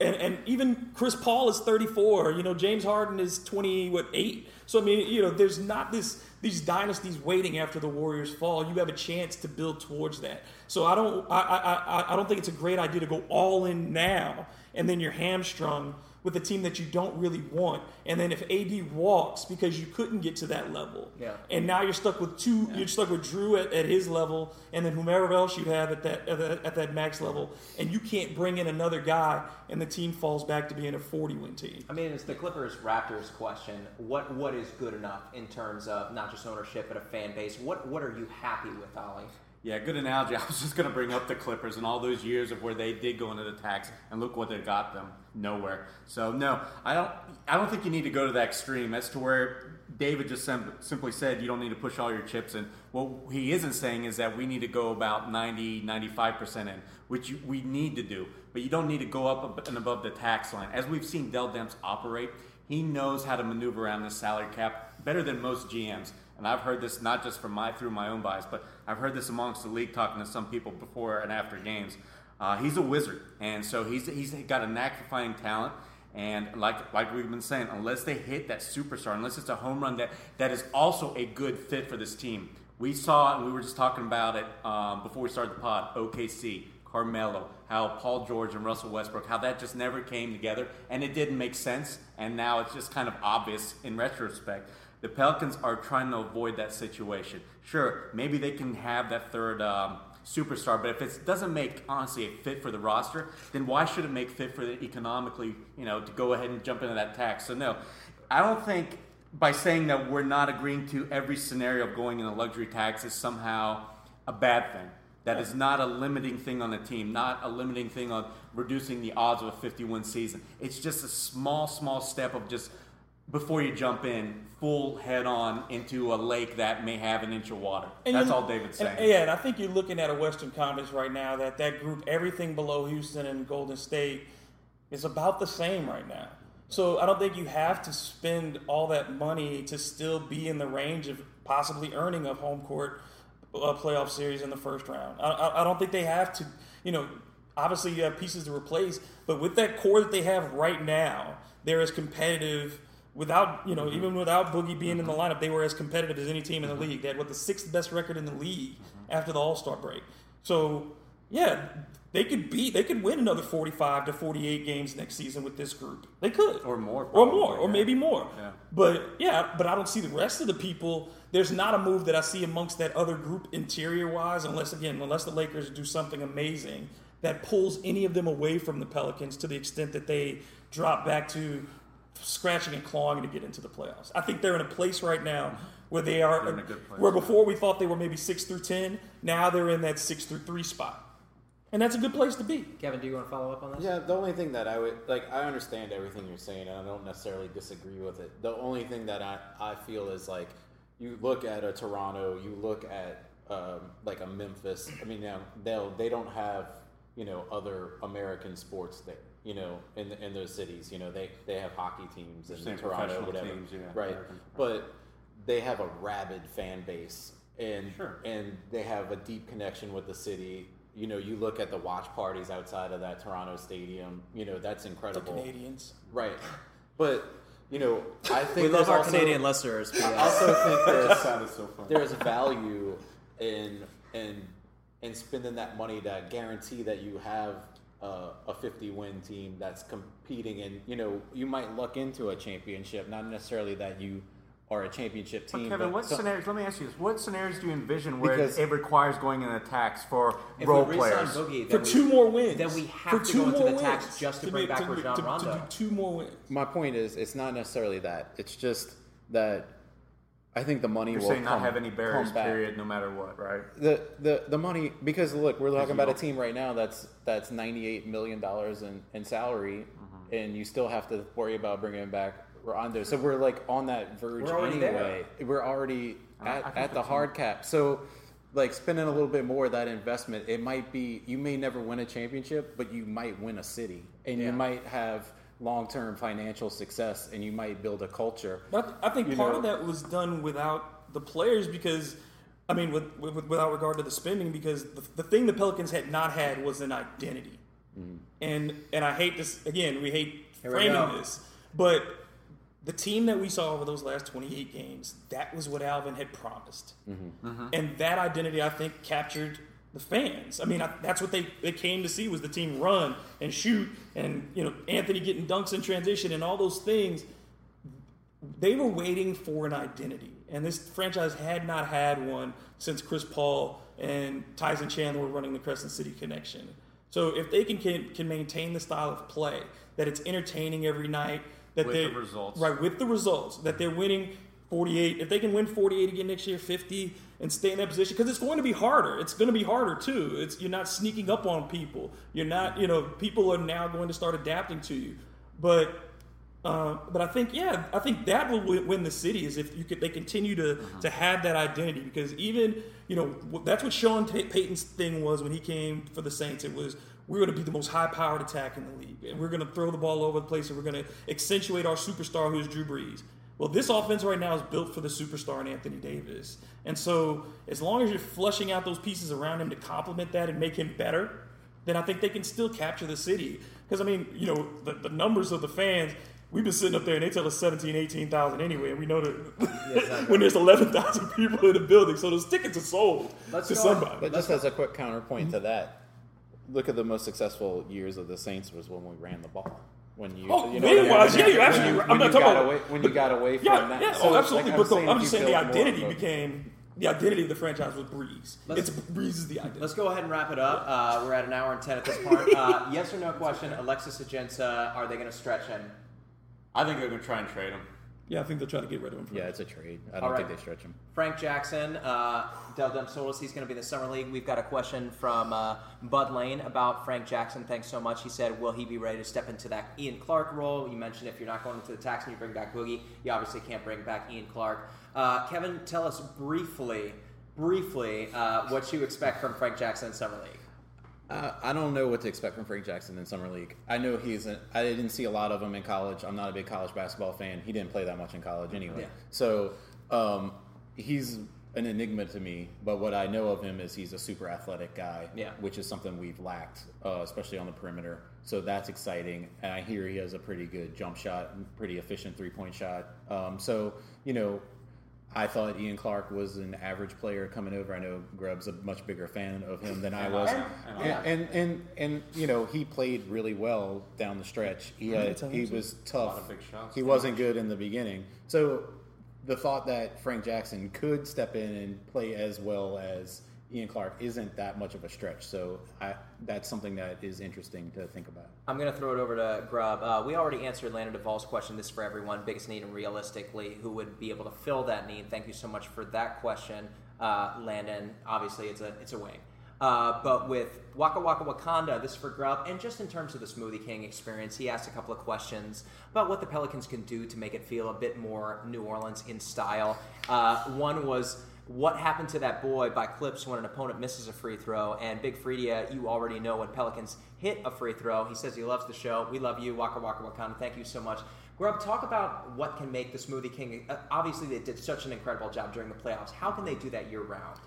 and, and even Chris Paul is 34. You know, James Harden is 20, what, eight? So, I mean, you know, there's not this these dynasties waiting after the Warriors fall. You have a chance to build towards that. So I don't I, I, I, I don't think it's a great idea to go all in now and then you're hamstrung with a team that you don't really want. And then if AD walks because you couldn't get to that level, Yeah. and now you're stuck with two, you're stuck with Jrue at, at his level, and then whomever else you have at that, at that at that max level, and you can't bring in another guy, and the team falls back to being a 40 win team. I mean, it's the Clippers Raptors question. What what is good enough in terms of not just ownership but a fan base? What what are you happy with, Ollie? Yeah, good analogy. I was just going to bring up the Clippers and all those years of where they did go into the tax, and look what they got them nowhere. So no, I don't. I don't think you need to go to that extreme. As to where David just sim- simply said you don't need to push all your chips in. What he isn't saying is that we need to go about 90, 95 percent in, which you, we need to do. But you don't need to go up and above the tax line. As we've seen Dell Demps operate, he knows how to maneuver around the salary cap better than most GMs. And I've heard this not just from my through my own bias, but I've heard this amongst the league talking to some people before and after games. Uh, he's a wizard, and so he's he's got a knack for finding talent. And like like we've been saying, unless they hit that superstar, unless it's a home run that that is also a good fit for this team. We saw, and we were just talking about it um, before we started the pod. OKC, Carmelo, how Paul George and Russell Westbrook, how that just never came together, and it didn't make sense. And now it's just kind of obvious in retrospect. The Pelicans are trying to avoid that situation. Sure, maybe they can have that third um, superstar, but if it doesn't make honestly a fit for the roster, then why should it make fit for the economically, you know, to go ahead and jump into that tax? So no, I don't think by saying that we're not agreeing to every scenario of going in a luxury tax is somehow a bad thing. That is not a limiting thing on the team, not a limiting thing on reducing the odds of a 51 season. It's just a small, small step of just before you jump in full head on into a lake that may have an inch of water. And That's you- all David's saying. And, yeah, and I think you're looking at a Western Conference right now that that group, everything below Houston and Golden State, is about the same right now. So I don't think you have to spend all that money to still be in the range of possibly earning a home court uh, playoff series in the first round. I, I, I don't think they have to. You know, obviously you have pieces to replace, but with that core that they have right now, they're as competitive. Without you know, mm-hmm. even without Boogie being in the mm-hmm. lineup, they were as competitive as any team in the mm-hmm. league. They had what the sixth best record in the league after the All Star break. So yeah, they could beat, they could win another forty-five to forty-eight games next season with this group. They could, Or more, or more, probably, or maybe more. Yeah. But yeah, but I don't see the rest of the people. There's not a move that I see amongst that other group interior wise, unless again, unless the Lakers do something amazing that pulls any of them away from the Pelicans to the extent that they drop back to scratching and clawing to get into the playoffs. I think they're in a place right now where they are in a good place, where before we thought they were maybe six through ten, now they're in that six through three spot. And that's a good place to be. Kevin, do you want to follow up on this? Yeah, the only thing that I would like, I understand everything you're saying, and I don't necessarily disagree with it. The only thing that I, I feel is like, you look at a Toronto, you look at um, like a Memphis. I mean, now they'll they don't have you know other American sports that you know in in those cities. You know, they they have hockey teams in Toronto, professional whatever. teams, yeah, right? American. But they have a rabid fan base, and Sure. and they have a deep connection with the city. You know, you look at the watch parties outside of that Toronto stadium. You know, that's The incredible. Canadians. Right. But, you know, I think We love there's our also, Canadian listeners. I also think there's, so there's value in in in spending that money to guarantee that you have uh, a 50 win team that's competing and you know you might luck into a championship not necessarily that you are a championship But team Kevin, but what some- scenarios? Let me ask you this: What scenarios do you envision where Because- it requires going in a tax for If role we players? Boogie, For we- two more wins. then we For have to two go into more the tax just to be- bring back Rajon to, Rondo. To do two more wins. my point is it's not necessarily that it's just that I think the money You're will saying come, not have any barriers, period, no matter what, right? the the the money because look, we're talking about a team right now that's that's ninety eight million dollars in in salary, Mm-hmm. and you still have to worry about bringing back Rondo. So we're like on that verge We're anyway. We're already at, at the that's hard cap. So like spending a little bit more of that investment, it might be you may never win a championship, but you might win a city, and Yeah. you might have long-term financial success, and you might build a culture. But I think You part know- of that was done without the players because, I mean, with, with, without regard to the spending, because the, the thing the Pelicans had not had was an identity. Mm-hmm. And and I hate this again. We hate Here we framing go. this, but the team that we saw over those last 28 games, that was what Alvin had promised, mm-hmm. Mm-hmm. and that identity I think captured the fans. I mean, I, that's what they, they came to see was the team run and shoot, and you know Anthony getting dunks in transition and all those things they were waiting for an identity, and this franchise had not had one since Chris Paul and Tyson Chandler were running the Crescent City Connection. So if they can can, can maintain the style of play that it's entertaining every night, that With they the results. right with the results that they're winning 48 if they can win 48 again next year 50 and stay in that position because it's going to be harder. It's going to be harder too. It's you're not sneaking up on people. You're not you know people are now going to start adapting to you. But uh, but I think, yeah, I think that will win, the city is if you could, they continue to to have that identity. Because even you know that's what Sean Pay- Payton's thing was when he came for the Saints. It was we're going to be the most high powered attack in the league, and we're going to throw the ball all over the place, and we're going to accentuate our superstar who is Drew Brees. Well, this offense right now is built for the superstar in Anthony Davis, and so as long as you're flushing out those pieces around him to complement that and make him better, then I think they can still capture the city. Because, I mean, you know, the, the numbers of the fans, we've been sitting up there and they tell us 17, 18,000 anyway. And we know that when there's 11,000 people in the building. So those tickets are sold Let's to go- somebody. But just as a quick counterpoint to mm-hmm. that, look at the most successful years of the Saints was when we ran the ball. When you, Oh, you know, man, what I mean? yeah, you're When absolutely right. I'm when not you talking got about- away when you got away from yeah, that. yeah, So, oh, absolutely. like, but the, saying I'm just saying the build more identity became, the identity of the franchise was Brees. Let's- it's Brees is the identity. Let's go ahead and wrap it up. Uh, we're at an hour and ten at this point. Uh, yes or no question? Alexis Ajinça, are they going to stretch him? I think they're going to try and trade him. Yeah, I think they're trying to get rid of him. Yeah, it's a trade. I don't right. think they stretch him. Frank Jackson, uh, Del Dem Solis, he's going to be in the Summer League. We've got a question from uh, Bud Lane about Frank Jackson. Thanks so much. He said, Will he be ready to step into that Ian Clark role? You mentioned if you're not going into the tax and you bring back Boogie, you obviously can't bring back Ian Clark. Uh, Kevin, tell us briefly, briefly, uh, what you expect from Frank Jackson in Summer League. Uh, I don't know what to expect from Frank Jackson in summer league. I know he's—I didn't see a lot of him in college. I'm not a big college basketball fan. He didn't play that much in college anyway. Yeah. So um, he's an enigma to me. But what I know of him is he's a super athletic guy. Yeah. Which is something we've lacked, uh, especially on the perimeter. So that's exciting. And I hear he has a pretty good jump shot, and pretty efficient three point shot. Um, so you know, I thought Ian Clark was an average player coming over. I know Grubb's a much bigger fan of him than I was, And- and and, and and you know he played really well down the stretch. He had, uh, he was tough. of big shots. He wasn't good in the beginning. So the thought that Frank Jackson could step in and play as well as Ian Clark isn't that much of a stretch. So I, that's something that is interesting to think about. I'm going to throw it over to Grubb. Uh, we already answered Landon Duvall's question. This is for everyone. Biggest need and realistically, who would be able to fill that need? Thank you so much for that question, uh, Landon. Obviously, it's a it's a wing. Uh, but with Waka Waka Wakanda, this is for Grubb, And just in terms of the Smoothie King experience, he asked a couple of questions about what the Pelicans can do to make it feel a bit more New Orleans in style. Uh, one was what happened to that boy by clips when an opponent misses a free throw. And Big Freedia, you already know when Pelicans hit a free throw. He says he loves the show. We love you, Waka Waka Wakanda. Thank you so much. Grubb, talk about what can make the Smoothie King. Uh, obviously, they did such an incredible job during the playoffs. How can they do that year round?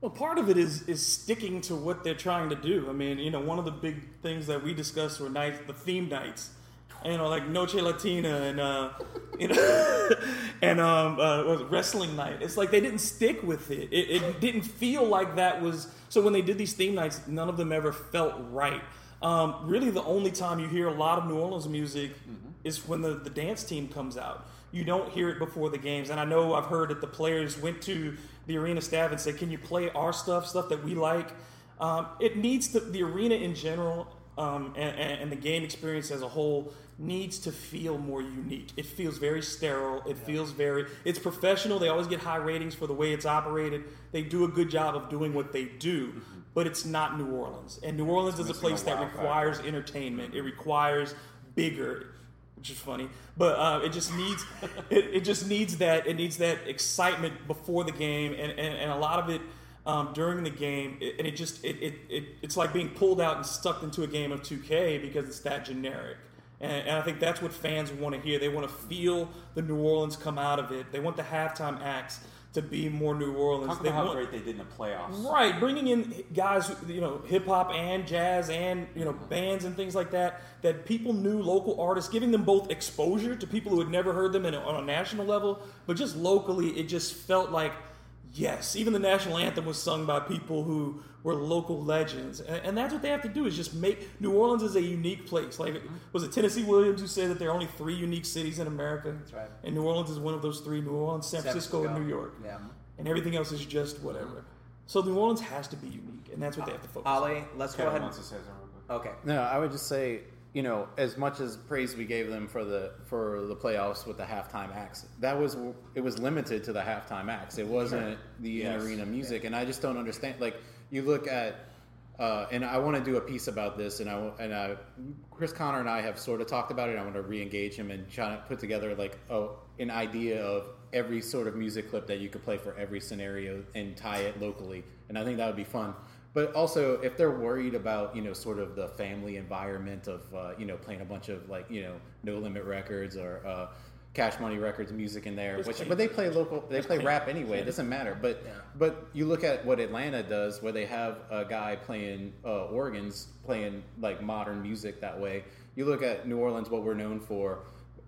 Well, part of it is is sticking to what they're trying to do. I mean, you know, one of the big things that we discussed were nights, the theme nights, you know, like Noche Latina and uh, you know, and um, uh, wrestling night. It's like they didn't stick with it. it. It didn't feel like that was. So when they did these theme nights, none of them ever felt right. Um, really, the only time you hear a lot of New Orleans music is when the, the dance team comes out. You don't hear it before the games. And I know I've heard that the players went to the arena staff and said, Can you play our stuff, stuff that we like? Um, it needs to, the arena in general um, and, and the game experience as a whole needs to feel more unique. It feels very sterile. It feels very, it's professional. They always get high ratings for the way it's operated. They do a good job of doing what they do, but it's not New Orleans. And New Orleans is a place a that requires entertainment. It requires bigger, which is funny, but uh, it just needs it, it just needs that it needs that excitement before the game, and, and, and a lot of it. um, during the game, it, and it just it, it, it it's like being pulled out and stuck into a game of 2K because it's that generic. And, and I think that's what fans want to hear. They want to feel the New Orleans come out of it. They want the halftime acts to be more New Orleans. Talk they about how want, great they did in the playoffs. Right, bringing in guys, you know, hip hop and jazz and you know bands and things like that. That people knew, local artists, giving them both exposure to people who had never heard them in a, on a national level, but just locally, it just felt like yes. Even the national anthem was sung by people who were local legends, and, and that's what they have to do is just make New Orleans is a unique place. Like mm-hmm. was it Tennessee Williams who said that there are only three unique cities in America? That's right. And New Orleans is one of those three: New Orleans, San, San Francisco, and New York Yeah. and everything else is just whatever. So New Orleans has to be unique, and that's what they have to focus on. Oleh, let's go ahead. wants to say something. Okay. No, I would just say, you know, as much as praise we gave them for the for the playoffs with the halftime acts, that was it was limited to the halftime acts. It wasn't the Yes. arena music, and I just don't understand. Like you look at, uh, and I want to do a piece about this, and I and I, Chris Connor and I have sort of talked about it. I want to re-engage him and try to put together like oh an idea of every sort of music clip that you could play for every scenario and tie it locally, and I think that would be fun. But also, if they're worried about you know sort of the family environment of uh, you know playing a bunch of like you know No Limit Records or uh, Cash Money Records music in there, which but they play local, they play rap anyway. It doesn't matter. But but you look at what Atlanta does, where they have a guy playing uh, organs, playing like modern music that way. You look at New Orleans, what we're known for.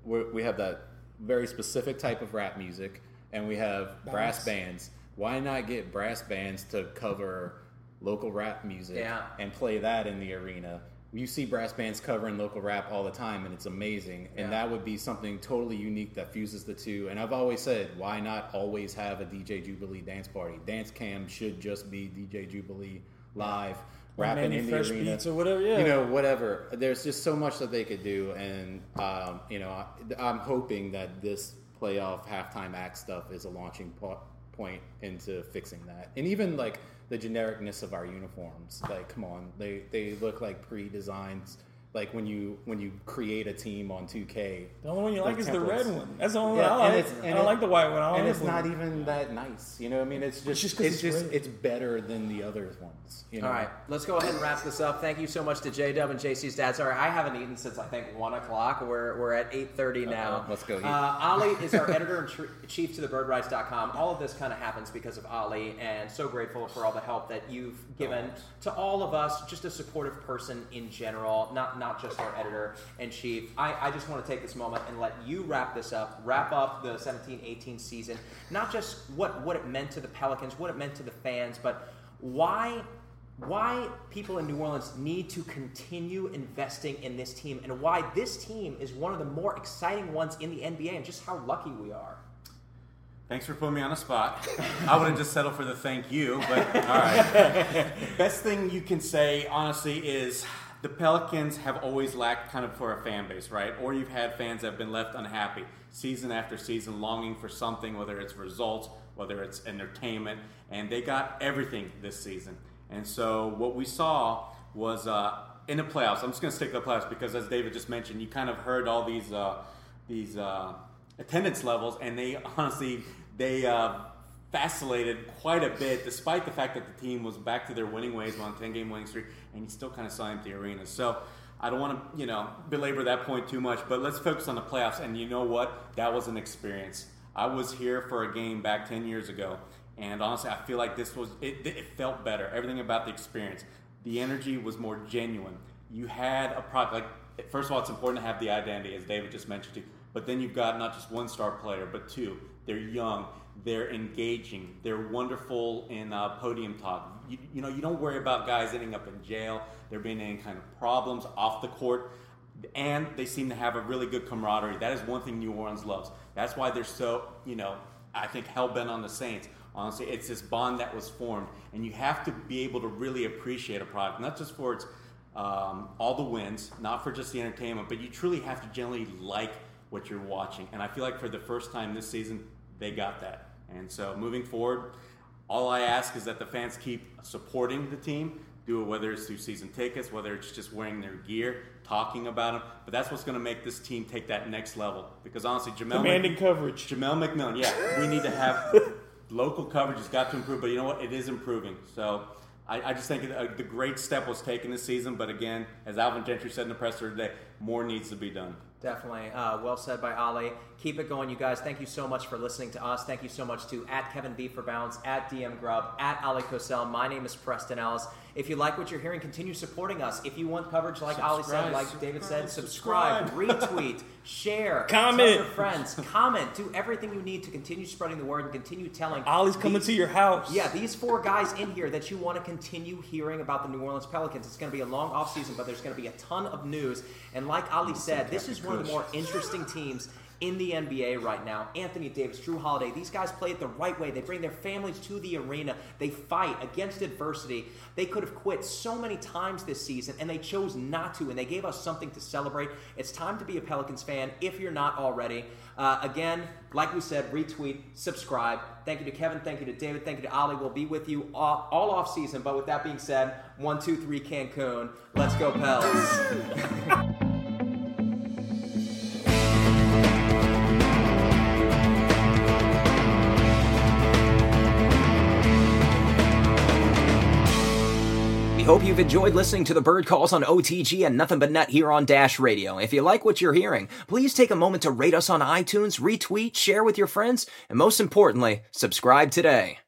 We're, we have that very specific type of rap music, and we have brass bands. Why not get brass bands to cover local rap music Yeah. and play that in the arena? You see brass bands covering local rap all the time, and it's amazing. And that would be something totally unique that fuses the two. And I've always said, why not always have a DJ Jubilee dance party? Dance Cam should just be DJ Jubilee live, rapping in the Fresh arena, Beats or whatever, yeah. You know, whatever. There's just so much that they could do, and um, you know, I, I'm hoping that this playoff halftime act stuff is a launching po- point into fixing that, and even like the genericness of our uniforms. Like, come on, they they look like pre-designed. Like when you when you create a team on 2K, The only one you like is the red one. That's the only Yeah, one I and like. it's- I don't it- like the white one. I don't and it's the not blue. even that nice. You know, what I mean, it's just just 'cause it's, it's just it's better than the other ones. You know? All right, let's go ahead and wrap this up. Thank you so much to J Dub and JC's dad. Sorry, I haven't eaten since I think one o'clock. We're, we're at eight thirty now. let's go eat. Uh, Oleh is our editor in tr- chief to thebirdwrites.com. All of this kind of happens because of Oleh, and so grateful for all the help that you've given to all of us. Just a supportive person in general, not not just our editor in chief. I, I just want to take this moment and let you wrap this up. Wrap up the 17-18 season. Not just what what it meant to the Pelicans, what it meant to the fans, but why why people in New Orleans need to continue investing in this team and why this team is one of the more exciting ones in the NBA and just how lucky we are. Thanks for putting me on the spot. I would have just settled for the thank you, but all right. Best thing you can say, honestly, is the Pelicans have always lacked kind of for a fan base, right? Or you've had fans that have been left unhappy season after season, longing for something, whether it's results, whether it's entertainment, and they got everything this season. And so what we saw was uh, in the playoffs. I'm just going to stick to the playoffs because, as David just mentioned, you kind of heard all these uh, these. Uh, attendance levels, and they honestly they uh, vacillated quite a bit, despite the fact that the team was back to their winning ways, on a ten game winning streak, and you still kind of saw empty arenas. So. I don't want to, you know, belabor that point too much, but let's focus on the playoffs. And you know what? That was an experience. I was here for a game back ten years ago, and honestly, I feel like this was it. It felt better. Everything about the experience, the energy was more genuine. You had a product. Like first of all, it's important to have the identity, as David just mentioned. Too. But then you've got not just one star player, but two. They're young, they're engaging, they're wonderful in uh, podium talk. You, you know, you don't worry about guys ending up in jail, there being any kind of problems off the court, and they seem to have a really good camaraderie. That is one thing New Orleans loves. That's why they're so, you know, I think hell bent on the Saints. Honestly, it's this bond that was formed, and you have to be able to really appreciate a product, not just for its um, all the wins, not for just the entertainment, but you truly have to generally like what you're watching. And I feel like for the first time this season, they got that. And so moving forward, all I ask is that the fans keep supporting the team. Do it whether it's through season tickets, whether it's just wearing their gear, talking about them. But that's what's going to make this team take that next level. Because honestly, Jamel Demanding Mc- coverage. Jamel McMillan, yeah, we need to have local coverage has got to improve, but you know what? It is improving. So I, I just think uh, the great step was taken this season. But again, as Alvin Gentry said in the presser today, more needs to be done. Definitely. Uh, well said by Oleh. Keep it going, you guys. Thank you so much for listening to us. Thank you so much to at Kevin B for Bounce, at DM Grubb, at Oleh Kosel. My name is Preston Ellis. If you like what you're hearing, continue supporting us. If you want coverage, like Oleh said, like David said, subscribe, retweet, share, Comment. tell your friends, comment, do everything you need to continue spreading the word and continue telling. Ollie's coming to your house. Yeah, these four guys in here that you want to continue hearing about the New Orleans Pelicans. It's going to be a long offseason, but there's going to be a ton of news. And like Oleh said, this is one of the more interesting teams in the NBA right now. Anthony Davis, Jrue Holiday, these guys play it the right way. They bring their families to the arena. They fight against adversity. They could have quit so many times this season, and they chose not to, and they gave us something to celebrate. It's time to be a Pelicans fan if you're not already. Uh, again, like we said, retweet, subscribe. Thank you to Kevin. Thank you to David. Thank you to Oleh. We'll be with you all, all off season. But with that being said, one, two, three, Cancun. Let's go, Pels. hope you've enjoyed listening to the Bird Calls on OTG and Nothing But Net here on Dash Radio. If you like what you're hearing, please take a moment to rate us on iTunes, retweet, share with your friends, and most importantly, subscribe today.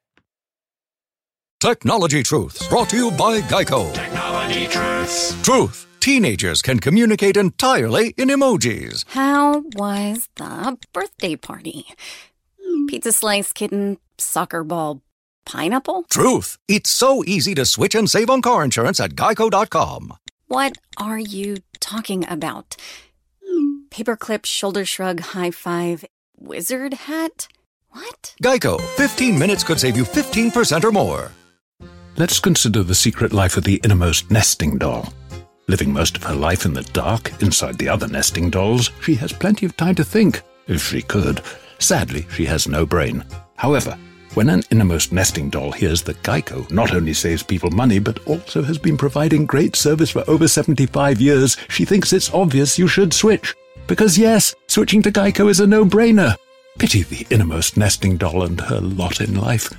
Technology Truths, brought to you by Geico. Technology Truths. Truth. Teenagers can communicate entirely in emojis. How was the birthday party? Pizza slice, kitten, soccer ball, pineapple? Truth. It's so easy to switch and save on car insurance at geico.com. What are you talking about? Paperclip, shoulder shrug, high five, wizard hat? What? Geico. 15 minutes could save you 15% or more. Let's consider the secret life of the innermost nesting doll. Living most of her life in the dark, inside the other nesting dolls, she has plenty of time to think, if she could. Sadly, she has no brain. However, when an innermost nesting doll hears that Geico not only saves people money, but also has been providing great service for over 75 years, she thinks it's obvious you should switch. Because yes, switching to Geico is a no-brainer. Pity the innermost nesting doll and her lot in life.